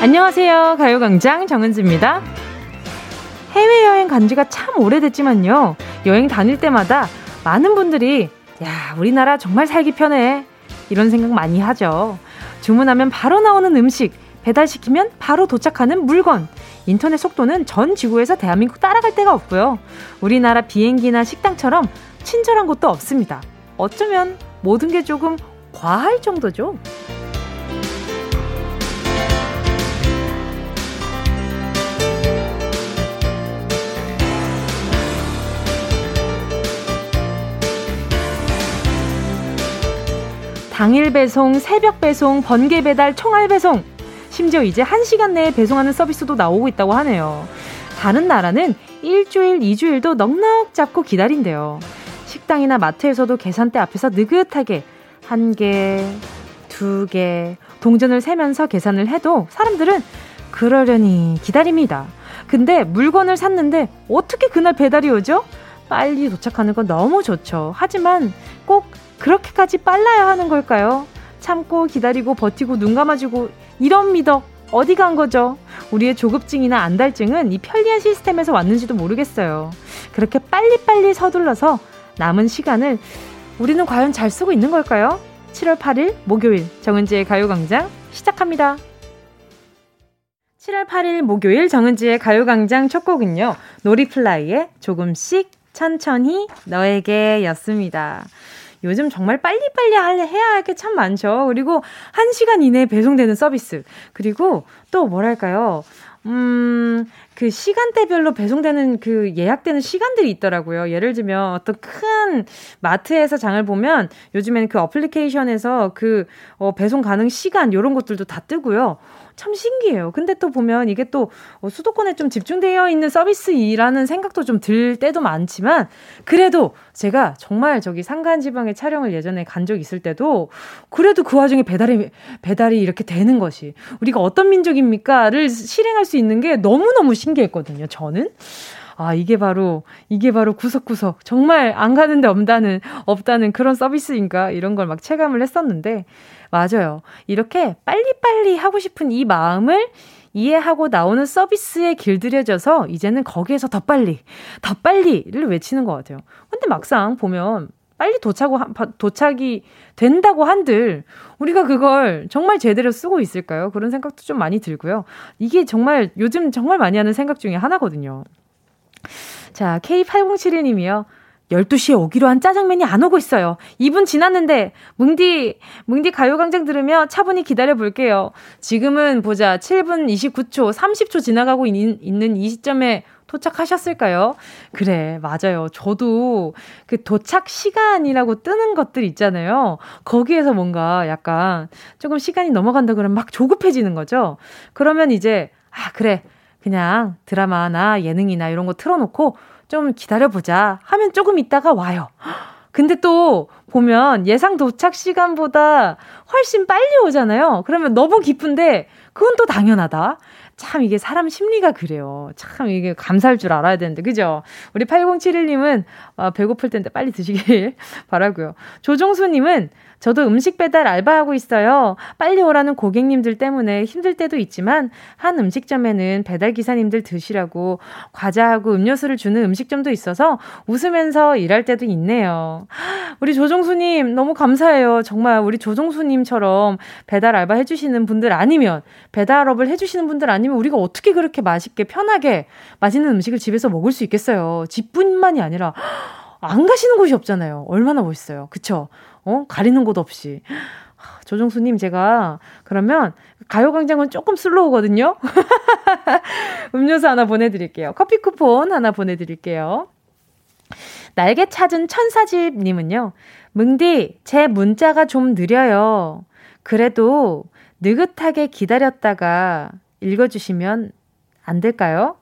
안녕하세요. 가요광장 정은지입니다. 해외여행 간 지가 참 오래됐지만요. 여행 다닐 때마다 많은 분들이, 야, 우리나라 정말 살기 편해. 이런 생각 많이 하죠. 주문하면 바로 나오는 음식, 배달시키면 바로 도착하는 물건. 인터넷 속도는 전 지구에서 대한민국 따라갈 데가 없고요. 우리나라 비행기나 식당처럼 친절한 곳도 없습니다. 어쩌면 모든 게 조금 과할 정도죠. 당일 배송, 새벽 배송, 번개 배달, 총알 배송. 심지어 이제 1시간 내에 배송하는 서비스도 나오고 있다고 하네요. 다른 나라는 일주일, 이주일도 넉넉 잡고 기다린대요. 식당이나 마트에서도 계산대 앞에서 느긋하게 한 개, 두 개, 동전을 세면서 계산을 해도 사람들은 그러려니 기다립니다. 근데 물건을 샀는데 어떻게 그날 배달이 오죠? 빨리 도착하는 건 너무 좋죠. 하지만 꼭 그렇게까지 빨라야 하는 걸까요? 참고 기다리고 버티고 눈 감아주고 이런 미덕 어디 간 거죠? 우리의 조급증이나 안달증은 이 편리한 시스템에서 왔는지도 모르겠어요. 그렇게 빨리빨리 서둘러서 남은 시간을 우리는 과연 잘 쓰고 있는 걸까요? 7월 8일 목요일 정은지의 가요광장 시작합니다. 7월 8일 목요일 정은지의 가요광장 첫 곡은요. 노리플라이의 조금씩 천천히 너에게 였습니다. 요즘 정말 빨리빨리 해야 할 게 참 많죠. 그리고 1시간 이내에 배송되는 서비스. 그리고 또 뭐랄까요. 음, 그 시간대별로 배송되는 그 예약되는 시간들이 있더라고요. 예를 들면 어떤 큰 마트에서 장을 보면 요즘에는 그 어플리케이션에서 그 어, 배송 가능 시간 요런 것들도 다 뜨고요. 참 신기해요. 근데 또 보면 이게 또 어, 수도권에 좀 집중되어 있는 서비스이라는 생각도 좀 들 때도 많지만 그래도 제가 정말 저기 산간 지방에 촬영을 예전에 간 적 있을 때도 그래도 그 와중에 배달이 배달이 이렇게 되는 것이 우리가 어떤 민족입니까를 실행할 수 있는 게 너무너무 신기했거든요. 저는 아, 이게 바로, 이게 바로 구석구석. 정말 안 가는데 없다는, 없다는 그런 서비스인가? 이런 걸 막 체감을 했었는데, 맞아요. 이렇게 빨리빨리 하고 싶은 이 마음을 이해하고 나오는 서비스에 길들여져서 이제는 거기에서 더 빨리, 더 빨리를 외치는 것 같아요. 근데 막상 보면 빨리 도착하고, 도착이 된다고 한들 우리가 그걸 정말 제대로 쓰고 있을까요? 그런 생각도 좀 많이 들고요. 이게 정말 요즘 정말 많이 하는 생각 중에 하나거든요. 자, K8071님이요. 12시에 오기로 한 짜장면이 안 오고 있어요. 2분 지났는데, 뭉디, 뭉디 가요광장 들으며 차분히 기다려 볼게요. 지금은 보자. 7분 29초, 30초 지나가고 있, 있는 이 시점에 도착하셨을까요? 그래, 맞아요. 저도 그 도착 시간이라고 뜨는 것들 있잖아요. 거기에서 뭔가 약간 조금 시간이 넘어간다 그러면 막 조급해지는 거죠. 그러면 이제, 아, 그래. 그냥 드라마나 예능이나 이런 거 틀어놓고 좀 기다려보자 하면 조금 있다가 와요. 근데 또 보면 예상 도착 시간보다 훨씬 빨리 오잖아요. 그러면 너무 기쁜데 그건 또 당연하다. 참 이게 사람 심리가 그래요. 참 이게 감사할 줄 알아야 되는데, 그죠? 우리 8071님은 아, 배고플 텐데 빨리 드시길 바라고요. 조종수님은 저도 음식 배달 알바하고 있어요. 빨리 오라는 고객님들 때문에 힘들 때도 있지만 한 음식점에는 배달 기사님들 드시라고 과자하고 음료수를 주는 음식점도 있어서 웃으면서 일할 때도 있네요. 우리 조종수님 너무 감사해요. 정말 우리 조종수님처럼 배달 알바 해주시는 분들 아니면 배달업을 해주시는 분들 아니면 우리가 어떻게 그렇게 맛있게 편하게 맛있는 음식을 집에서 먹을 수 있겠어요. 집뿐만이 아니라 안 가시는 곳이 없잖아요. 얼마나 멋있어요. 그쵸? 어? 가리는 곳 없이. 조정수님, 제가 그러면 가요광장은 조금 슬로우거든요? 음료수 하나 보내드릴게요. 커피 쿠폰 하나 보내드릴게요. 날개 찾은 천사집님은요, 뭉디, 제 문자가 좀 느려요. 그래도 느긋하게 기다렸다가 읽어주시면 안 될까요?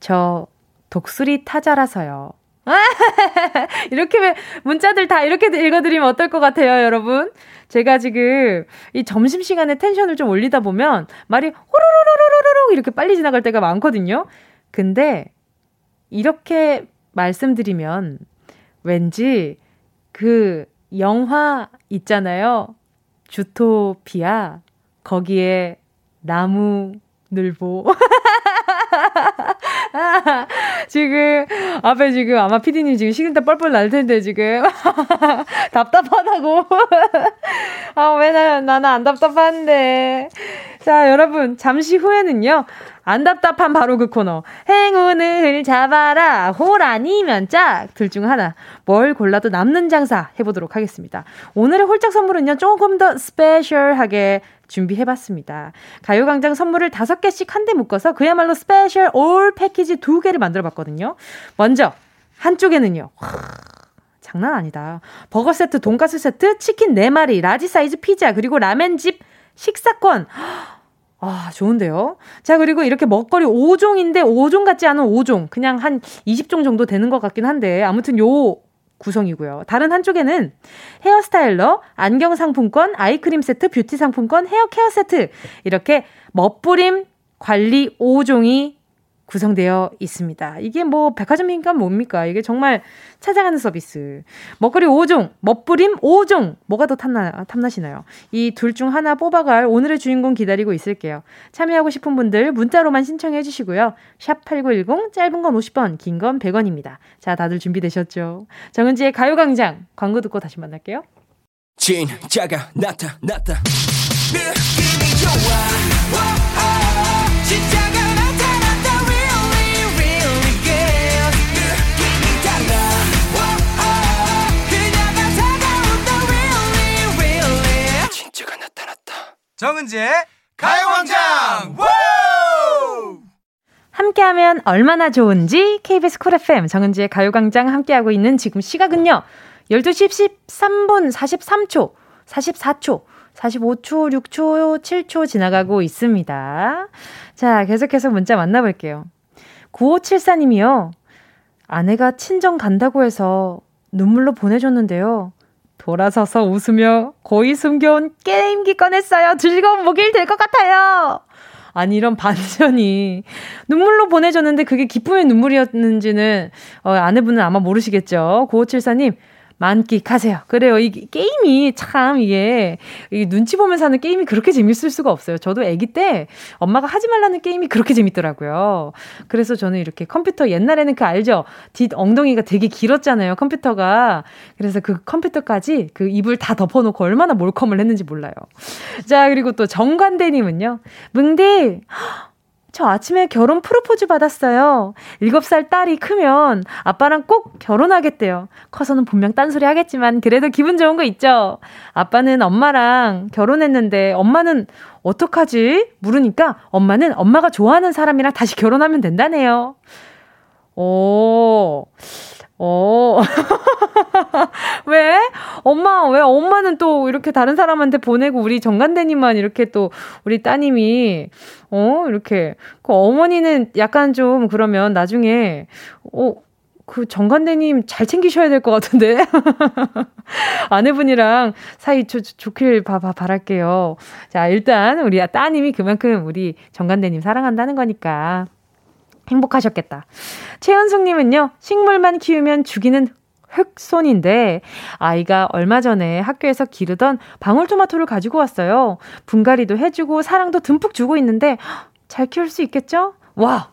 저 독수리 타자라서요. 이렇게 문자들 다 이렇게 읽어드리면 어떨 것 같아요, 여러분? 제가 지금 이 점심시간에 텐션을 좀 올리다 보면 말이 호로로로로로로 이렇게 빨리 지나갈 때가 많거든요. 근데 이렇게 말씀드리면 왠지 그 영화 있잖아요. 주토피아. 거기에 나무 늘보. 지금, 앞에 지금 아마 피디님 지금 식은땀 뻘뻘 날 텐데, 지금. 답답하다고. 아, 왜 나, 나는 안 답답한데. 자, 여러분, 잠시 후에는요. 안 답답한 바로 그 코너. 행운을 잡아라. 홀 아니면 짝. 둘 중 하나. 뭘 골라도 남는 장사 해보도록 하겠습니다. 오늘의 홀짝 선물은요. 조금 더 special하게 준비해봤습니다. 가요광장 선물을 다섯 개씩 한 대 묶어서 그야말로 special all 패키지 두 개를 만들어봤거든요. 먼저 한쪽에는요. 와, 장난 아니다. 버거 세트, 돈가스 세트, 치킨 4마리, large 사이즈 피자, 그리고 라멘집 식사권. 아, 좋은데요? 자, 그리고 이렇게 먹거리 5종인데 5종 같지 않은 5종. 그냥 한 20종 정도 되는 것 같긴 한데, 아무튼 요 구성이고요. 다른 한쪽에는 헤어스타일러, 안경 상품권, 아이크림 세트, 뷰티 상품권, 헤어 케어 세트. 이렇게 멋부림 관리 5종이 구성되어 있습니다. 이게 뭐 백화점이니까 뭡니까? 이게 정말 찾아가는 서비스. 먹거리 5종, 멋부림 5종. 뭐가 더 탐나, 탐나시나요? 이 둘 중 하나 뽑아갈 오늘의 주인공 기다리고 있을게요. 참여하고 싶은 분들 문자로만 신청해 주시고요. 샵 8910, 짧은 건 50원, 긴 건 100원입니다. 자, 다들 준비되셨죠? 정은지의 가요광장 광고 듣고 다시 만날게요. 진짜가 나타났다. 느낌이 좋아. 오, 오, 오, 진짜 정은지의 가요광장 함께하면 얼마나 좋은지 KBS 쿨 FM 정은지의 가요광장 함께하고 있는 지금 시각은요 12시 13분 43초 44초 45초, 6초, 7초 지나가고 있습니다. 자, 계속해서 문자 만나볼게요. 9574님이요. 아내가 친정 간다고 해서 눈물로 보내줬는데요. 돌아서서 웃으며 고이 숨겨온 게임기 꺼냈어요. 즐거운 목요일 될 것 같아요. 아니, 이런 반전이. 눈물로 보내줬는데 그게 기쁨의 눈물이었는지는, 어, 아내분은 아마 모르시겠죠. 9574님, 만끽하세요. 그래요. 이 게임이 참 이게, 이 눈치 보면서 하는 게임이 그렇게 재밌을 수가 없어요. 저도 아기 때 엄마가 하지 말라는 게임이 그렇게 재밌더라고요. 그래서 저는 이렇게 컴퓨터 옛날에는 그 알죠? 뒷 엉덩이가 되게 길었잖아요. 컴퓨터가. 그래서 그 컴퓨터까지 그 입을 다 덮어놓고 얼마나 몰컴을 했는지 몰라요. 자, 그리고 또 정관대님은요. 뭉디! 저 아침에 결혼 프로포즈 받았어요. 7살 딸이 크면 아빠랑 꼭 결혼하겠대요. 커서는 분명 딴소리 하겠지만 그래도 기분 좋은 거 있죠? 아빠는 엄마랑 결혼했는데 엄마는 어떡하지? 물으니까 엄마는 엄마가 좋아하는 사람이랑 다시 결혼하면 된다네요. 오. 어. 왜? 엄마, 왜 엄마는 또 이렇게 다른 사람한테 보내고 우리 정간대님만 이렇게 또 우리 따님이, 어, 이렇게. 그 어머니는 약간 좀 그러면 나중에, 어, 그 정관대님 잘 챙기셔야 될 것 같은데. 아내분이랑 사이 좋, 좋길 바, 바, 바랄게요. 자, 일단 우리 따님이 그만큼 우리 정관대님 사랑한다는 거니까. 행복하셨겠다. 최현숙님은요, 식물만 키우면 죽이는 흑손인데, 아이가 얼마 전에 학교에서 기르던 방울토마토를 가지고 왔어요. 분갈이도 해주고 사랑도 듬뿍 주고 있는데, 잘 키울 수 있겠죠? 와!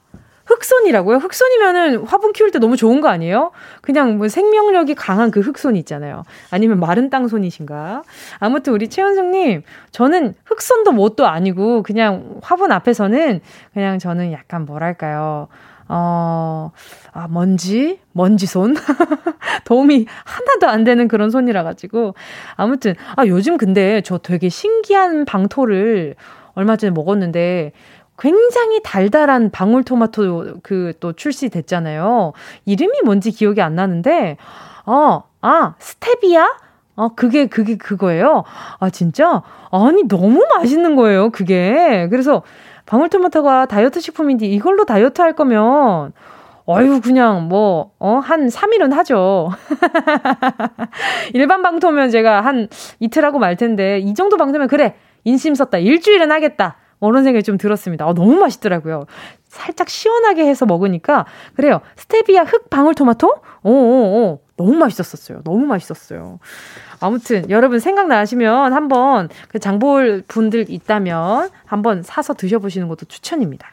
흑손이라고요? 흑손이면은 화분 키울 때 너무 좋은 거 아니에요? 그냥 뭐 생명력이 강한 그 흑손 있잖아요. 아니면 마른 땅손이신가? 아무튼 우리 최현숙님, 저는 흑손도 뭣도 아니고 그냥 화분 앞에서는 그냥 저는 약간 뭐랄까요. 어, 아, 먼지? 먼지 손? 도움이 하나도 안 되는 그런 손이라 가지고. 아무튼, 아, 요즘 근데 저 되게 신기한 방토를 얼마 전에 먹었는데, 굉장히 달달한 방울토마토 그 또 출시됐잖아요. 이름이 뭔지 기억이 안 나는데, 어, 아, 스테비아? 어, 그게, 그게 그거예요. 아, 진짜? 아니, 너무 맛있는 거예요, 그게. 그래서 방울토마토가 다이어트 식품인데 이걸로 다이어트 할 거면, 어유 그냥 뭐, 어, 한 3일은 하죠. 일반 방토면 제가 한 이틀 하고 말 텐데, 이 정도 방토면 그래, 인심 썼다. 일주일은 하겠다. 그런 생각이 좀 들었습니다. 어, 너무 맛있더라고요. 살짝 시원하게 해서 먹으니까 그래요. 스테비아 흑 방울토마토? 오오오. 너무 맛있었었어요. 너무 맛있었어요. 아무튼 여러분 생각나시면 한번 그 장볼 분들 있다면 한번 사서 드셔보시는 것도 추천입니다.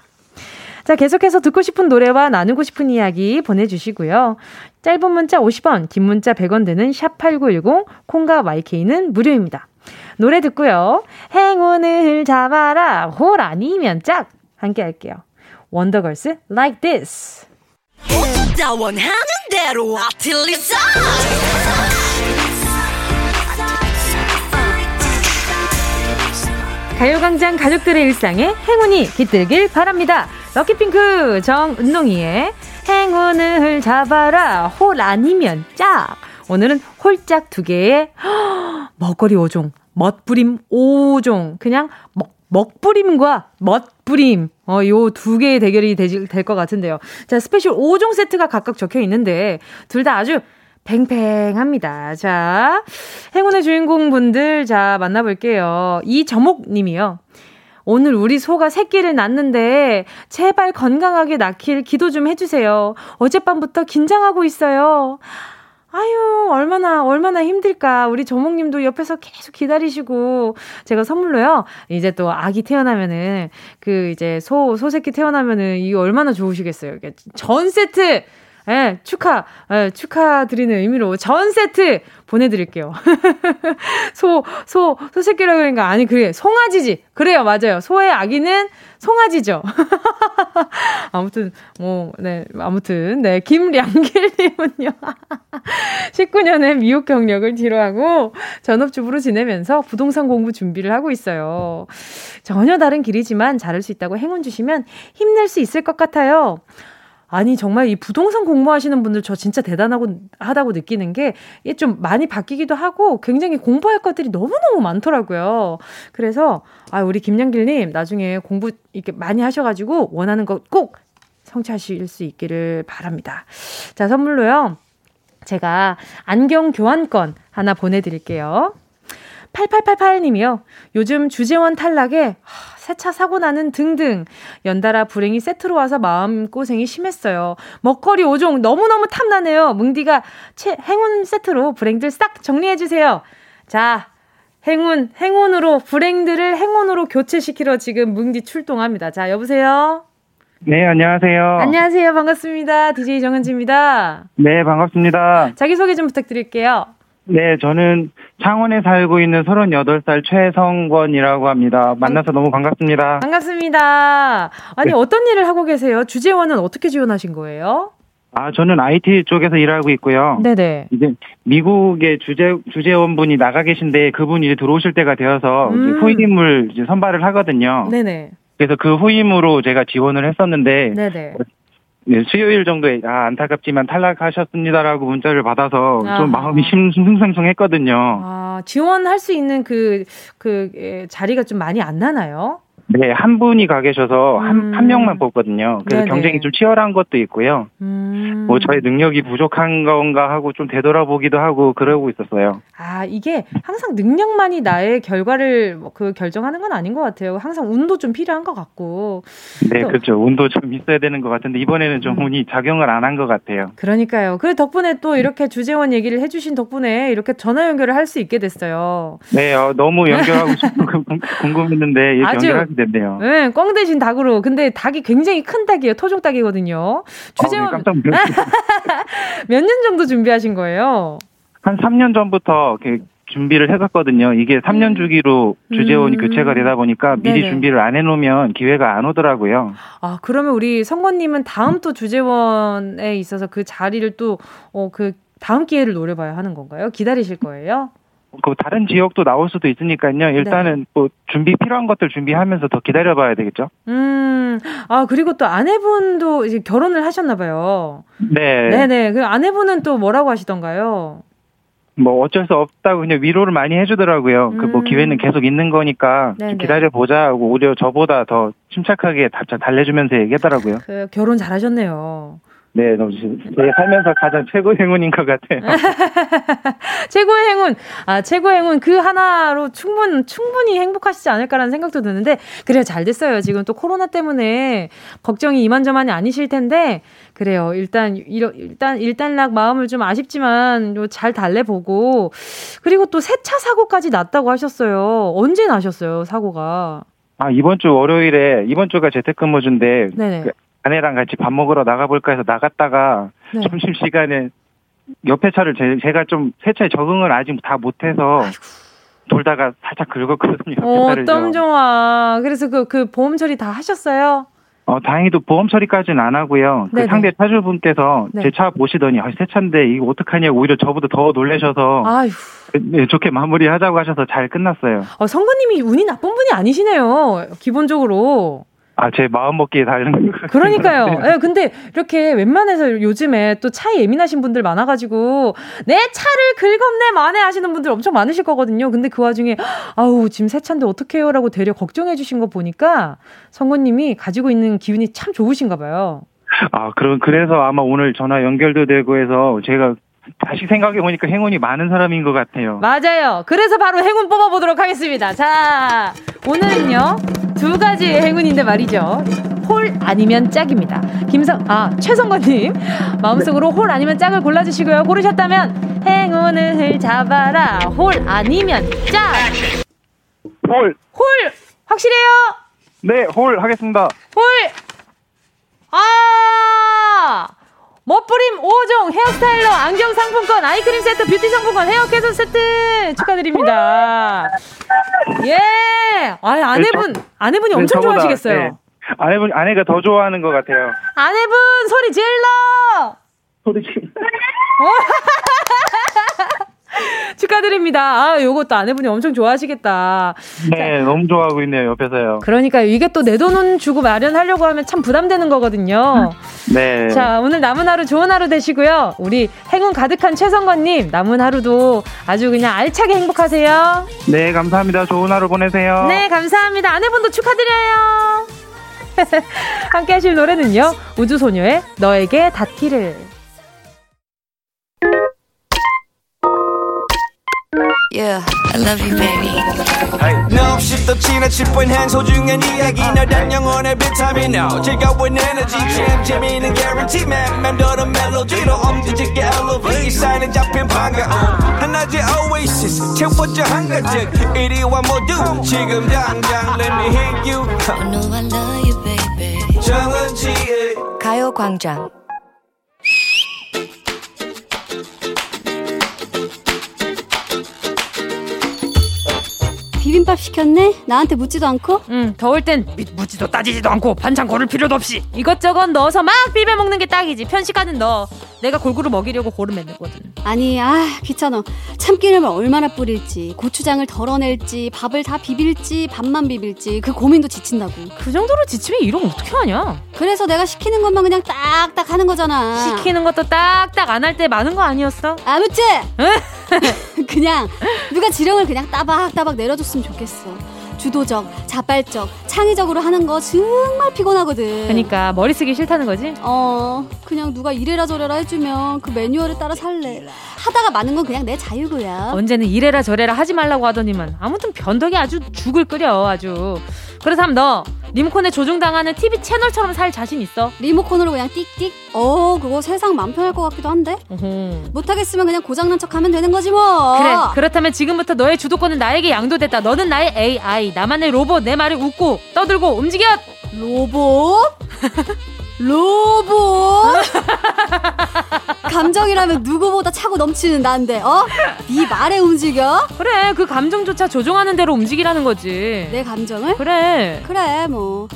자, 계속해서 듣고 싶은 노래와 나누고 싶은 이야기 보내주시고요. 짧은 문자 50원, 긴 문자 100원 되는 샵8910, 콩과 YK는 무료입니다. 노래 듣고요. 행운을 잡아라, 홀 아니면 짝! 함께 할게요. 원더걸스, like this. 가요광장 가족들의 일상에 행운이 깃들길 바랍니다. lucky pink 정은동이의 행운을 잡아라 홀 아니면 짝 오늘은 홀짝 두 개의 먹거리 5종 멋부림 5종 그냥 먹, 먹부림과 멋부림 어, 요 두 개의 대결이 될 것 같은데요. 자, special 5종 세트가 각각 적혀 있는데 둘 다 아주 팽팽합니다. 자, 행운의 주인공 분들 자 만나볼게요. 이저목 님이요. 오늘 우리 소가 새끼를 낳는데 제발 건강하게 낳길 기도 좀 해주세요. 어젯밤부터 긴장하고 있어요. 아유, 얼마나, 얼마나 힘들까. 우리 조목님도 옆에서 계속 기다리시고, 제가 선물로요, 이제 또 아기 태어나면은, 그 이제 소, 소새끼 태어나면은, 이거 얼마나 좋으시겠어요. 전 세트! 예, 축하, 예, 축하드리는 의미로 전 세트 보내드릴게요. 소, 소, 소새끼라 그러니까, 아니, 그게 송아지지. 그래요, 맞아요. 소의 아기는 송아지죠. 아무튼, 뭐, 네, 아무튼, 네, 김량길님은요. 19년의 미국 경력을 뒤로하고 전업주부로 지내면서 부동산 공부 준비를 하고 있어요. 전혀 다른 길이지만 잘할 수 있다고 행운 주시면 힘낼 수 있을 것 같아요. 아니 정말 이 부동산 공부하시는 분들 저 진짜 대단하고 하다고 느끼는 게 이게 좀 많이 바뀌기도 하고 굉장히 공부할 것들이 너무너무 많더라고요. 그래서 아 우리 김양길 님 나중에 공부 이렇게 많이 하셔 가지고 원하는 것 꼭 성취하실 수 있기를 바랍니다. 자, 선물로요. 제가 안경 교환권 하나 보내 드릴게요. 8888님이요. 요즘 주재원 탈락에 세차 사고 나는 등등 연달아 불행이 세트로 와서 마음고생이 심했어요. 먹거리 5종 너무너무 탐나네요. 뭉디가 채, 행운 세트로 불행들 싹 정리해 주세요. 자, 행운, 행운으로, 불행들을 행운으로 교체시키러 지금 뭉디 출동합니다. 자, 여보세요? 네, 안녕하세요. 안녕하세요. 반갑습니다. DJ 정은지입니다. 네, 반갑습니다. 자기소개 좀 부탁드릴게요. 네, 저는 창원에 살고 있는 38살 최성권이라고 합니다. 만나서 너무 반갑습니다. 반갑습니다. 아니, 네. 어떤 일을 하고 계세요? 주재원은 어떻게 지원하신 거예요? 아, 저는 IT 쪽에서 일하고 있고요. 네네. 이제 미국의 주재, 주재원분이 나가 계신데 그분이 이제 들어오실 때가 되어서 음. 후임을 이제 선발을 하거든요. 네네. 그래서 그 후임으로 제가 지원을 했었는데 네네. 네, 수요일 정도에 아 안타깝지만 탈락하셨습니다라고 문자를 받아서 아하. 좀 마음이 싱숭생숭했거든요. 아 지원할 수 있는 그그 그, 그 자리가 좀 많이 안 나나요? 네, 한 분이 가 계셔서 한, 음. 한 명만 뽑거든요. 그래서 네네. 경쟁이 좀 치열한 것도 있고요. 음. 뭐 저의 능력이 부족한 건가 하고 좀 되돌아보기도 하고 그러고 있었어요. 아, 이게 항상 능력만이 나의 결과를 뭐그 결정하는 건 아닌 것 같아요. 항상 운도 좀 필요한 것 같고. 네, 또. 그렇죠. 운도 좀 있어야 되는 것 같은데 이번에는 좀 음. 운이 작용을 안 한 것 같아요. 그러니까요. 그 덕분에 또 이렇게 주재원 얘기를 해주신 덕분에 이렇게 전화 연결을 할 수 있게 됐어요. 네, 어, 너무 연결하고 싶고 궁금했는데 이렇게 연결하게 됐네요. 네, 꽝 대신 닭으로. 근데 닭이 굉장히 큰 닭이에요. 토종 닭이거든요. 주재원 어, 네, 몇년 정도 준비하신 거예요? 한 3년 전부터 준비를 해갔거든요. 이게 3년 음. 주기로 주재원이 음. 교체가 되다 보니까 미리 네네. 준비를 안 해놓으면 기회가 안 오더라고요. 아 그러면 우리 성권님은 다음 또 주재원에 있어서 그 자리를 또어그 다음 기회를 노려봐야 하는 건가요? 기다리실 거예요? 그 다른 지역도 나올 수도 있으니까요. 일단은 네. 뭐 준비 필요한 것들 준비하면서 더 기다려봐야 되겠죠. 음, 아 그리고 또 아내분도 이제 결혼을 하셨나봐요. 네. 네네. 그 아내분은 또 뭐라고 하시던가요? 뭐 어쩔 수 없다고 그냥 위로를 많이 해주더라고요. 음. 그뭐 기회는 계속 있는 거니까 기다려 보자 하고 오히려 저보다 더 침착하게 다 달래주면서 얘기하더라고요. 그 결혼 잘하셨네요. 네, 너무 제 살면서 가장 최고의 행운인 것 같아요. 최고의 행운. 아, 최고의 행운 그 하나로 충분 충분히 행복하시지 않을까라는 생각도 드는데 그래요. 잘 됐어요. 지금 또 코로나 때문에 걱정이 이만저만이 아니실 텐데 그래요. 일단 일단 일단락 마음을 좀 아쉽지만 잘 달래보고 그리고 또 세차 사고까지 났다고 하셨어요. 언제 나셨어요? 사고가? 아 이번 주 월요일에 이번 주가 재택근무주인데 그 아내랑 같이 밥 먹으러 나가볼까 해서 나갔다가 네. 점심 시간에 옆에 차를 제, 가좀 세차에 적응을 아직 다 못해서. 돌다가 살짝 긁었거든요. 어, 어떤 좋아. 그래서 그, 그 보험 처리 다 하셨어요? 어, 다행히도 보험 처리까지는 안 하고요. 그 상대 차주분께서 네. 제차 보시더니, 아, 새 차인데 이거 어떡하냐고 오히려 저보다 더 놀라셔서. 아휴. 네, 좋게 마무리 하자고 하셔서 잘 끝났어요. 어, 성구님이 운이 나쁜 분이 아니시네요. 기본적으로. 아, 제 마음 먹기에 다른 거 그러니까요. 예, 네, 근데 이렇게 웬만해서 요즘에 또 차에 예민하신 분들 많아가지고 내 차를 긁었네 만에 하시는 분들 엄청 많으실 거거든요. 근데 그 와중에 아우 지금 새 차인데 어떡해요 라고 되려 걱정해 주신 거 보니까 성우님이 가지고 있는 기운이 참 좋으신가 봐요. 아, 그럼 그래서 아마 오늘 전화 연결도 되고 해서 제가 다시 생각해 보니까 행운이 많은 사람인 것 같아요. 맞아요. 그래서 바로 행운 뽑아보도록 하겠습니다. 자, 오늘은요 두 가지의 행운인데 말이죠. 홀 아니면 짝입니다. 김성 아 최성건님 마음속으로 홀 아니면 짝을 골라주시고요. 고르셨다면 행운을 잡아라. 홀 아니면 짝. 홀. 홀 확실해요? 네, 홀 하겠습니다. 홀. 아. 멋부림 5종 헤어스타일러 안경 상품권 아이크림 세트 뷰티 상품권 헤어 캐선 세트 축하드립니다. 예. 아, 아내분 아내분이 네, 엄청 저보다, 좋아하시겠어요. 네. 아내분 아내가 더 좋아하는 것 같아요. 아내분 소리 질러. 소리 질러. 축하드립니다. 아, 요것도 아내분이 엄청 좋아하시겠다. 네, 자, 너무 좋아하고 있네요, 옆에서요. 그러니까 이게 또 내 돈은 주고 마련하려고 하면 참 부담되는 거거든요. 네. 자, 오늘 남은 하루 좋은 하루 되시고요. 우리 행운 가득한 최성건님, 남은 하루도 아주 그냥 알차게 행복하세요. 네, 감사합니다. 좋은 하루 보내세요. 네, 감사합니다. 아내분도 축하드려요. 함께 하실 노래는요, 우주소녀의 너에게 닿기를. Yeah, I love you, baby. No, 없이 또 지나칠 뻔한 소중한 이야기. 너란 영혼의 비타민 O 즐거운 에너지. 참 재미있는 guarantee man. 맘대로 멜로디로 엄지짓게 elevate 이 사인은 잡힌 반가움. 하나의 oasis. 채워져 한가득 이리와 모두. 지금 당장 let me hit you. I know I love you, baby. 정은지의 가요광장 비빔밥 시켰네? 나한테 묻지도 않고? 응, 더울 땐 묻지도 따지지도 않고 반찬 고를 필요도 없이 이것저것 넣어서 막 비벼 먹는 게 딱이지. 편식하는 너. 내가 골고루 먹이려고 고를 맨거든 아니, 아, 귀찮아. 참기름을 얼마나 뿌릴지, 고추장을 덜어낼지, 밥을 다 비빌지, 밥만 비빌지, 그 고민도 지친다고. 그 정도로 지치면 이런 어떻게 하냐? 그래서 내가 시키는 것만 그냥 딱딱 하는 거잖아. 시키는 것도 딱딱 안 할 때 많은 거 아니었어? 아무튼! 그냥 누가 지령을 그냥 따박따박 내려줬으면 좋겠어. 주도적, 자발적, 창의적으로 하는 거 정말 피곤하거든. 그러니까 머리 쓰기 싫다는 거지? 어, 그냥 누가 이래라 저래라 해주면 그 매뉴얼에 따라 살래. 하다가 많은 건 그냥 내 자유고요. 언제는 이래라 저래라 하지 말라고 하더니만 아무튼 변덕이 아주 죽을 끓여 아주. 그렇다면 너 리모컨에 조종당하는 TV 채널처럼 살 자신 있어? 리모컨으로 그냥 띡띡? 어, 그거 세상 맘 편할 것 같기도 한데? 못하겠으면 그냥 고장난 척 하면 되는 거지 뭐. 그래, 그렇다면 지금부터 너의 주도권은 나에게 양도됐다. 너는 나의 AI, 나만의 로봇, 내 말을 웃고 떠들고 움직여! 로봇? 로봇? 감정이라면 누구보다 차고 넘치는 난데, 어? 네 말에 움직여? 그래, 그 감정조차 조종하는 대로 움직이라는 거지. 내 감정을? 그래. 그래, 뭐.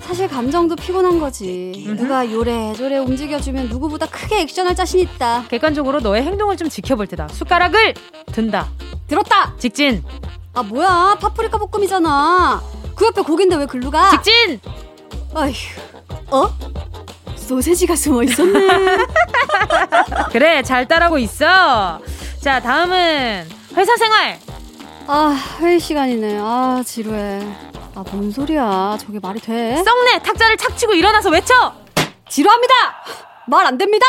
사실 감정도 피곤한 거지. 음흠. 누가 요래조래 움직여주면 누구보다 크게 액션할 자신 있다. 객관적으로 너의 행동을 좀 지켜볼 테다. 숟가락을 든다. 들었다! 직진! 아, 뭐야. 파프리카 볶음이잖아. 그 옆에 고기인데 왜 글로 가? 직진! 아휴. 어? 소세지가 숨어 있었네. 그래, 잘 따라고 있어. 자, 다음은 회사 생활. 아, 회의 시간이네. 아, 지루해. 아, 뭔 소리야. 저게 말이 돼? 썩네! 탁자를 착 치고 일어나서 외쳐! 지루합니다! 말 안 됩니다!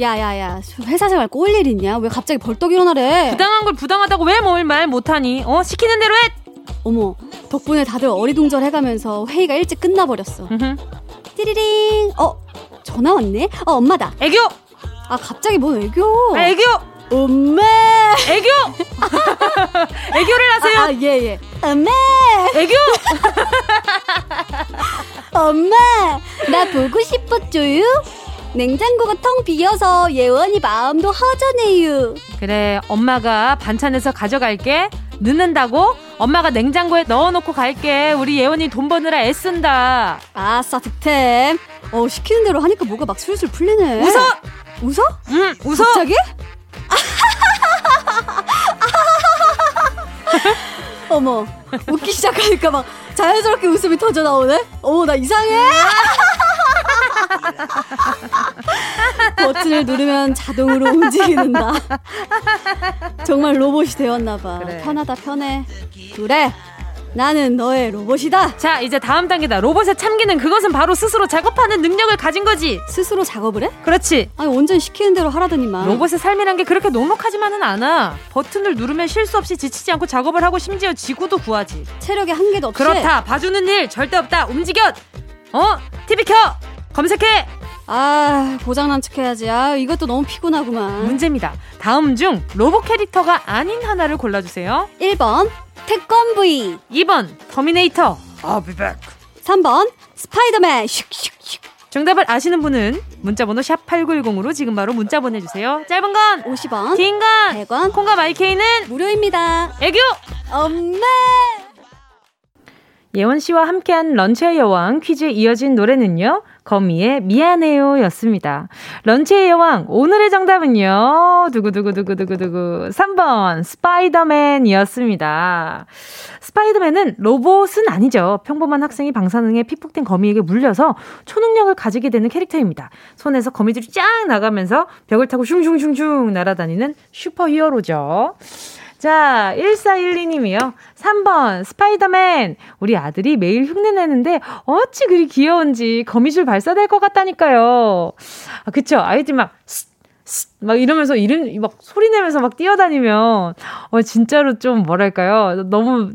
야야야 회사 생활 꼴일 있냐? 왜 갑자기 벌떡 일어나래? 부당한 걸 부당하다고 왜 뭘 말 못하니? 어 시키는 대로 해. 어머 덕분에 다들 어리둥절 해가면서 회의가 일찍 끝나버렸어. 띠리링 어 전화 왔네? 어 엄마다. 애교. 아 갑자기 뭔 애교? 아, 애교. 엄마. 애교. 애교를 하세요. 아, 예, 예. 엄마. 애교. 엄마, 나 보고 싶었죠요? 냉장고가 텅 비어서 예원이 마음도 허전해요. 그래, 엄마가 반찬에서 가져갈게. 늦는다고? 엄마가 냉장고에 넣어놓고 갈게. 우리 예원이 돈 버느라 애쓴다. 아싸, 득템. 어, 시키는 대로 하니까 뭐가 막 술술 풀리네. 웃어! 웃어? 응, 웃어! 갑자기? 어머, 웃기 시작하니까 막 자연스럽게 웃음이 터져 나오네? 어머, 나 이상해! 버튼을 누르면 자동으로 움직이는다. 정말 로봇이 되었나봐. 그래. 편하다, 편해. 그래. 나는 너의 로봇이다. 자, 이제 다음 단계다. 로봇의 참기는 그것은 바로 스스로 작업하는 능력을 가진 거지. 스스로 작업을 해? 그렇지. 아니, 완전 시키는 대로 하라더니만. 로봇의 삶이란 게 그렇게 녹록하지만은 않아. 버튼을 누르면 실수 없이 지치지 않고 작업을 하고 심지어 지구도 구하지. 체력에 한계도 없이. 그렇다. 봐주는 일 절대 없다. 움직여. 어? TV 켜. 검색해. 아, 고장난 척 해야지. 아, 이것도 너무 피곤하구만. 문제입니다. 다음 중 로봇 캐릭터가 아닌 하나를 골라주세요. 1번, 태권브이. 2번, 터미네이터. I'll be back. 3번, 스파이더맨. 슉슉슉. 정답을 아시는 분은 문자번호 샵 8910으로 지금 바로 문자 보내주세요. 짧은 건 50원, 긴 건 100원, 콩과 마이케이는 무료입니다. 애교! 엄마! 예원 씨와 함께한 런치의 여왕 퀴즈에 이어진 노래는요. 거미의 미안해요 였습니다. 런치의 여왕, 오늘의 정답은요. 두구두구두구두구두구. 3번, 스파이더맨 이었습니다. 스파이더맨은 로봇은 아니죠. 평범한 학생이 방사능에 피폭된 거미에게 물려서 초능력을 가지게 되는 캐릭터입니다. 손에서 거미줄이 쫙 나가면서 벽을 타고 슝슝슝슝 날아다니는 슈퍼 히어로죠. 자, 1412님이요. 3번, 스파이더맨. 우리 아들이 매일 흉내내는데, 어찌 그리 귀여운지 거미줄 발사될 것 같다니까요. 아, 그쵸. 아이들 막, 막 이러면서 이름, 막 소리 내면서 막 뛰어다니면, 어, 진짜로 좀 뭐랄까요. 너무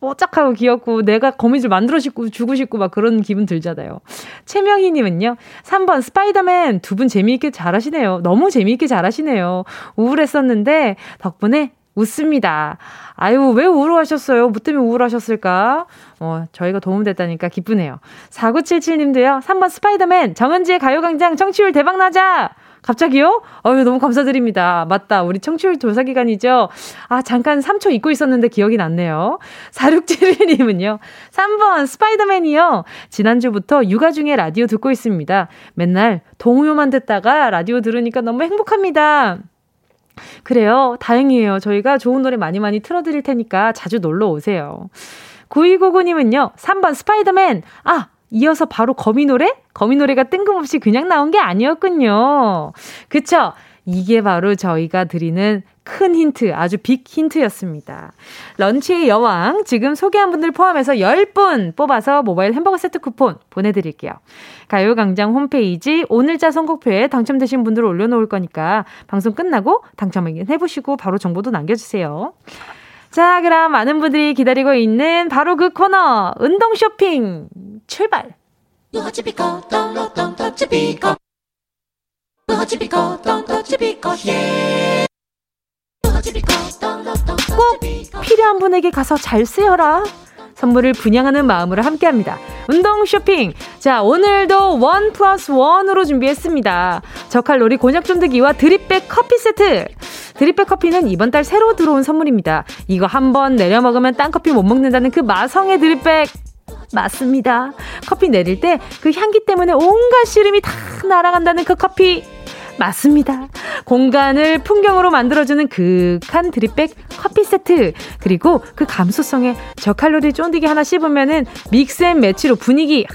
뽀짝하고 귀엽고 내가 거미줄 만들어 싶고 주고 싶고 막 그런 기분 들잖아요. 최명희 님은요. 3번 스파이더맨 두 분 재미있게 잘하시네요. 너무 재미있게 잘하시네요. 우울했었는데 덕분에 웃습니다. 아유, 왜 우울하셨어요? 뭐 때문에 우울하셨을까? 어, 저희가 도움됐다니까 기쁘네요. 4977님도요, 3번 스파이더맨, 정은지의 가요광장 청취율 대박나자! 갑자기요? 어유 너무 감사드립니다. 맞다. 우리 청취율 조사 기간이죠? 아, 잠깐 3초 잊고 있었는데 기억이 났네요. 4671님은요. 3번 스파이더맨이요. 지난주부터 육아 중에 라디오 듣고 있습니다. 맨날 동요만 듣다가 라디오 들으니까 너무 행복합니다. 그래요. 다행이에요. 저희가 좋은 노래 많이 많이 틀어드릴 테니까 자주 놀러 오세요. 9299님은요, 3번 스파이더맨. 아, 이어서 바로 거미 노래? 거미 노래가 뜬금없이 그냥 나온 게 아니었군요. 그쵸? 이게 바로 저희가 드리는 큰 힌트, 아주 빅 힌트였습니다. 런치의 여왕, 지금 소개한 분들 포함해서 10분 뽑아서 모바일 햄버거 세트 쿠폰 보내드릴게요. 가요광장 홈페이지 오늘자 선곡표에 당첨되신 분들 올려놓을 거니까 방송 끝나고 당첨 확인해보시고 바로 정보도 남겨주세요. 자, 그럼 많은 분들이 기다리고 있는 바로 그 코너, 운동 쇼핑 출발! 꼭 필요한 분에게 가서 잘 쓰여라. 선물을 분양하는 마음으로 함께 합니다. 운동 쇼핑. 자, 오늘도 원 플러스 원으로 준비했습니다. 저칼로리 곤약 쫀득이와 드립백 커피 세트. 드립백 커피는 이번 달 새로 들어온 선물입니다. 이거 한번 내려 먹으면 딴 커피 못 먹는다는 그 마성의 드립백. 맞습니다. 커피 내릴 때 그 향기 때문에 온갖 시름이 다 날아간다는 그 커피. 맞습니다. 공간을 풍경으로 만들어주는 극한 드립백 커피 세트. 그리고 그 감수성에 저칼로리 쫀디기 하나 씹으면은 mix and match로 분위기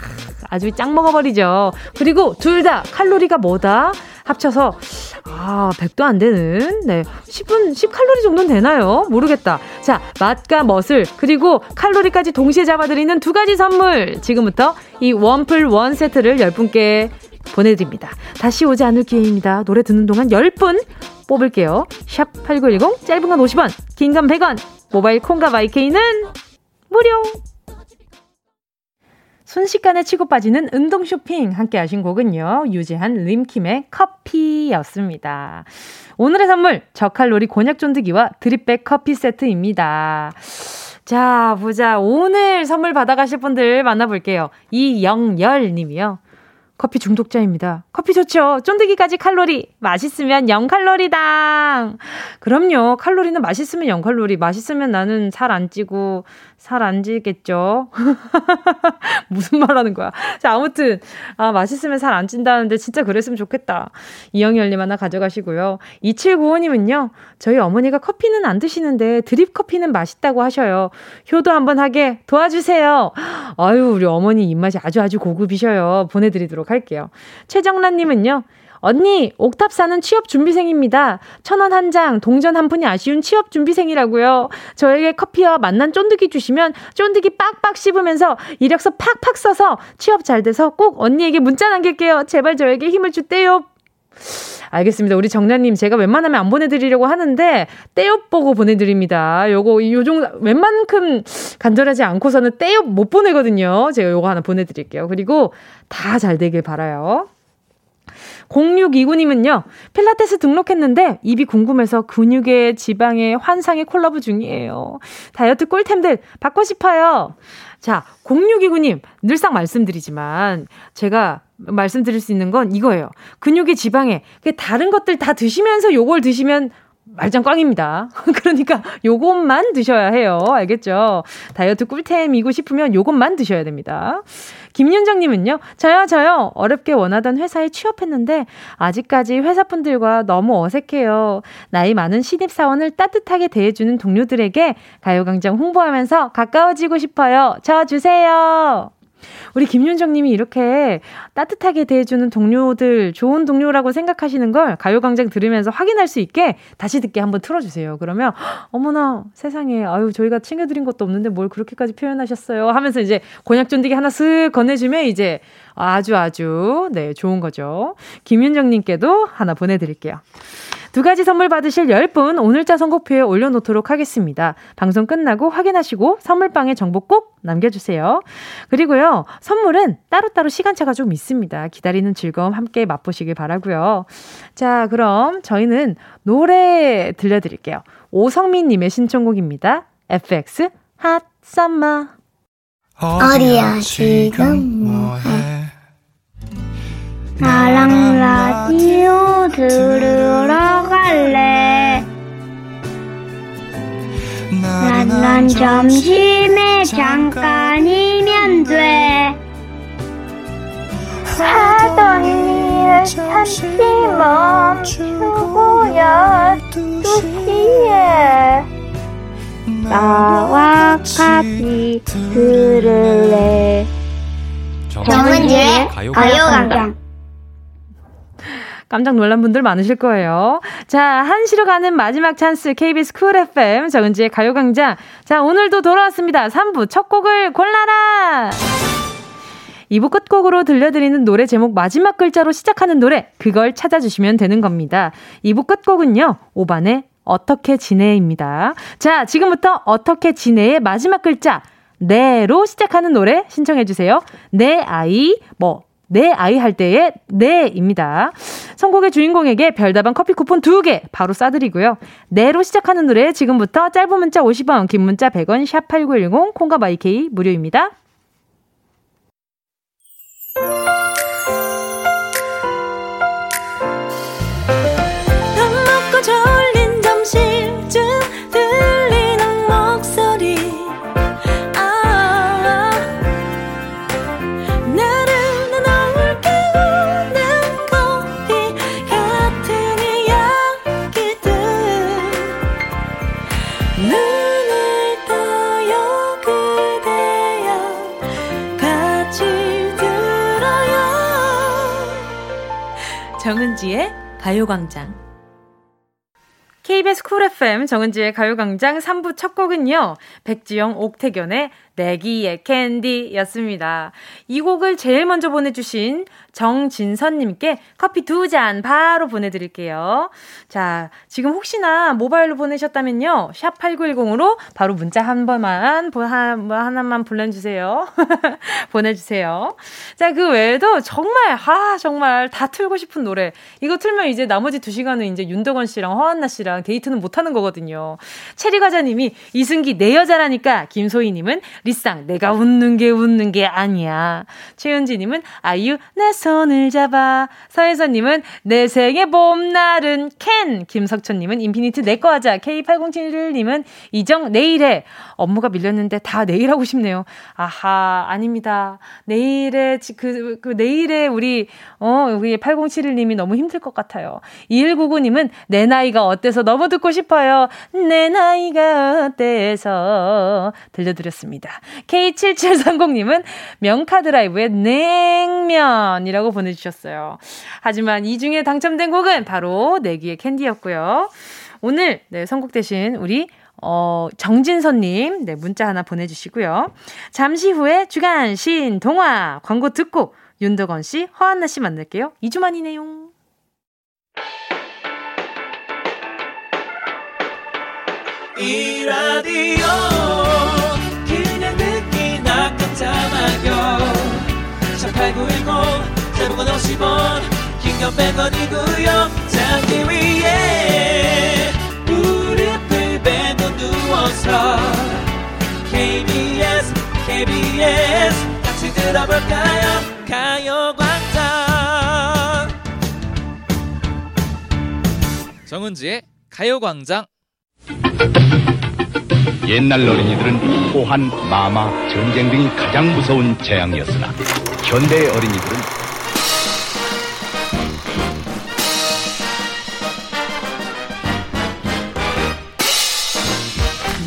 아주 짱 먹어버리죠. 그리고 둘 다 칼로리가 뭐다? 합쳐서 아, 100도 안 되는 네. 10분 10칼로리 정도는 되나요? 모르겠다. 자, 맛과 멋을 그리고 칼로리까지 동시에 잡아 드리는 두 가지 선물. 지금부터 이 원플 원 세트를 10분께 보내드립니다. 다시 오지 않을 기회입니다. 노래 듣는 동안 10분 뽑을게요. 샵 8910, 짧은 건 50원, 긴 건 100원, 모바일 콩과 마이케이는 무료! 순식간에 치고 빠지는 운동 쇼핑 함께 하신 곡은요. 유재한 림킴의 커피였습니다. 오늘의 선물 저칼로리 곤약 쫀득이와 드립백 커피 세트입니다. 자, 보자. 오늘 선물 받아가실 분들 만나볼게요. 이영열 님이요. 커피 중독자입니다. 커피 좋죠? 쫀득이까지 칼로리. 맛있으면 0칼로리당. 그럼요. 칼로리는 맛있으면 0칼로리. 맛있으면 나는 살 안 찌고 살 안 찌겠죠? 무슨 말 하는 거야? 자, 아무튼, 아, 맛있으면 살 안 찐다는데 진짜 그랬으면 좋겠다. 이영열님 하나 가져가시고요. 2795님은요, 저희 어머니가 커피는 안 드시는데 드립 커피는 맛있다고 하셔요. 효도 한번 하게 도와주세요. 아유, 우리 어머니 입맛이 아주 아주 고급이셔요. 보내드리도록 할게요. 최정란님은요, 언니, 옥탑사는 취업 준비생입니다. 천 원 한 장, 동전 한 푼이 아쉬운 취업 준비생이라고요. 저에게 커피와 만난 쫀득이 주시면 쫀득이 빡빡 씹으면서 이력서 팍팍 써서 취업 잘 돼서 꼭 언니에게 문자 남길게요. 제발 저에게 힘을 주대요. 알겠습니다. 우리 정나님, 제가 웬만하면 안 보내드리려고 하는데, 떼엽 보고 보내드립니다. 요거, 요정, 웬만큼 간절하지 않고서는 떼엽 못 보내거든요. 제가 요거 하나 보내드릴게요. 그리고 다 잘 되길 바라요. 0629님은요, 필라테스 등록했는데 입이 궁금해서 근육에 지방에 환상의 콜라보 중이에요. 다이어트 꿀템들 받고 싶어요. 자, 0629님, 늘상 말씀드리지만, 제가 말씀드릴 수 있는 건 이거예요. 근육의 지방에, 다른 것들 다 드시면서 요걸 드시면 말짱 꽝입니다. 그러니까 요것만 드셔야 해요. 알겠죠? 다이어트 꿀템이고 싶으면 요것만 드셔야 됩니다. 김윤정님은요, 저요, 저요. 어렵게 원하던 회사에 취업했는데, 아직까지 회사분들과 너무 어색해요. 나이 많은 신입사원을 따뜻하게 대해주는 동료들에게 가요광장 홍보하면서 가까워지고 싶어요. 저 주세요. 우리 김윤정 님이 이렇게 따뜻하게 대해주는 동료들, 좋은 동료라고 생각하시는 걸 가요광장 들으면서 확인할 수 있게 다시 듣게 한번 틀어주세요. 그러면, 어머나, 세상에, 아유, 저희가 챙겨드린 것도 없는데 뭘 그렇게까지 표현하셨어요. 하면서 이제 곤약 쫀디기 하나 쓱 건네주면 이제 아주 아주, 네, 좋은 거죠. 김윤정 님께도 하나 보내드릴게요. 두 가지 선물 받으실 10분 오늘자 선곡표에 올려놓도록 하겠습니다. 방송 끝나고 확인하시고 선물방에 정보 꼭 남겨주세요. 그리고요, 선물은 따로따로 시간차가 좀 있습니다. 기다리는 즐거움 함께 맛보시길 바라고요. 자, 그럼 저희는 노래 들려드릴게요. 오성민님의 신청곡입니다. FX 핫 썸머 어디야 지금 뭐해 나랑 라디오 들으러 갈래? 난, 난 점심에 잠깐이면 돼. 하던 일 잠시 멈추고 열두 시에 나와 같이 들을래? 정은지의 가요광장 깜짝 놀란 분들 많으실 거예요. 자, 한시로 가는 마지막 찬스 KBS 쿨 FM 정은지의 가요광장. 자, 오늘도 돌아왔습니다. 3부 첫 곡을 골라라! 2부 끝곡으로 들려드리는 노래 제목 마지막 글자로 시작하는 노래, 그걸 찾아주시면 되는 겁니다. 2부 끝곡은요, 5반의 어떻게 지내입니다. 자, 지금부터 어떻게 지내의 마지막 글자, 네로 시작하는 노래 신청해주세요. 내 아이, 뭐, 내 아이 할 때의 네입니다. 선곡의 주인공에게 별다방 커피 쿠폰 2개 바로 싸드리고요. 네로 시작하는 노래 지금부터 짧은 문자 50원, 긴 문자 100원, 샵 8910, 콩과 마이케이 무료입니다. 정은지의 가요광장. KBS 쿨 FM 정은지의 가요광장 3부 첫 곡은요. 백지영, 옥택연의 내 귀에 캔디였습니다. 이 곡을 제일 먼저 보내주신 정진선님께 커피 두 잔 바로 보내드릴게요. 자, 지금 혹시나 모바일로 보내셨다면요. 샵 8910으로 바로 문자 한 번만, 뭐 하나만 보내주세요. 보내주세요. 자, 그 외에도 정말, 아, 정말 다 틀고 싶은 노래. 이거 틀면 이제 나머지 두 시간은 이제 윤덕원 씨랑 허안나 씨랑 데이트는 못 하는 거거든요. 체리과자님이 이승기 내 여자라니까 김소희님은 리쌍 내가 웃는 게 웃는 게 아니야. 최은지님은 아이유 내 손을 잡아. 서혜선님은 내 생의 봄날은 캔. 김석천님은 인피니트 내 거 하자. K8071님은 이정 내일해. 업무가 밀렸는데 다 내일 하고 싶네요. 아하 아닙니다. 내일에 그, 그 내일에 우리 어 우리 8071님이 너무 힘들 것 같아요. 2199님은 내 나이가 어때서 너무 듣고 싶어요. 내 나이가 어때서 들려드렸습니다. K7730님은 명카 드라이브의 냉면이라고 보내주셨어요. 하지만 이 중에 당첨된 곡은 바로 내기의 캔디였고요. 오늘 네, 선곡되신 우리 어, 정진선님, 네, 문자 하나 보내주시고요. 잠시 후에 주간 신 동화 광고 듣고 윤덕원 씨, 허한나 씨 만날게요. 2주 만이네요. 이 라디오 그냥 듣기나 깜짝마요 18910 대목원 50원 긴건 100원이고요 잠기 위에 무릎을 베고 KBS KBS 같이 들어볼까요? 가요광장. 정은지의 가요광장. 옛날 어린이들은 호환, 마마, 전쟁 등이 가장 무서운 재앙이었으나 현대의 어린이들은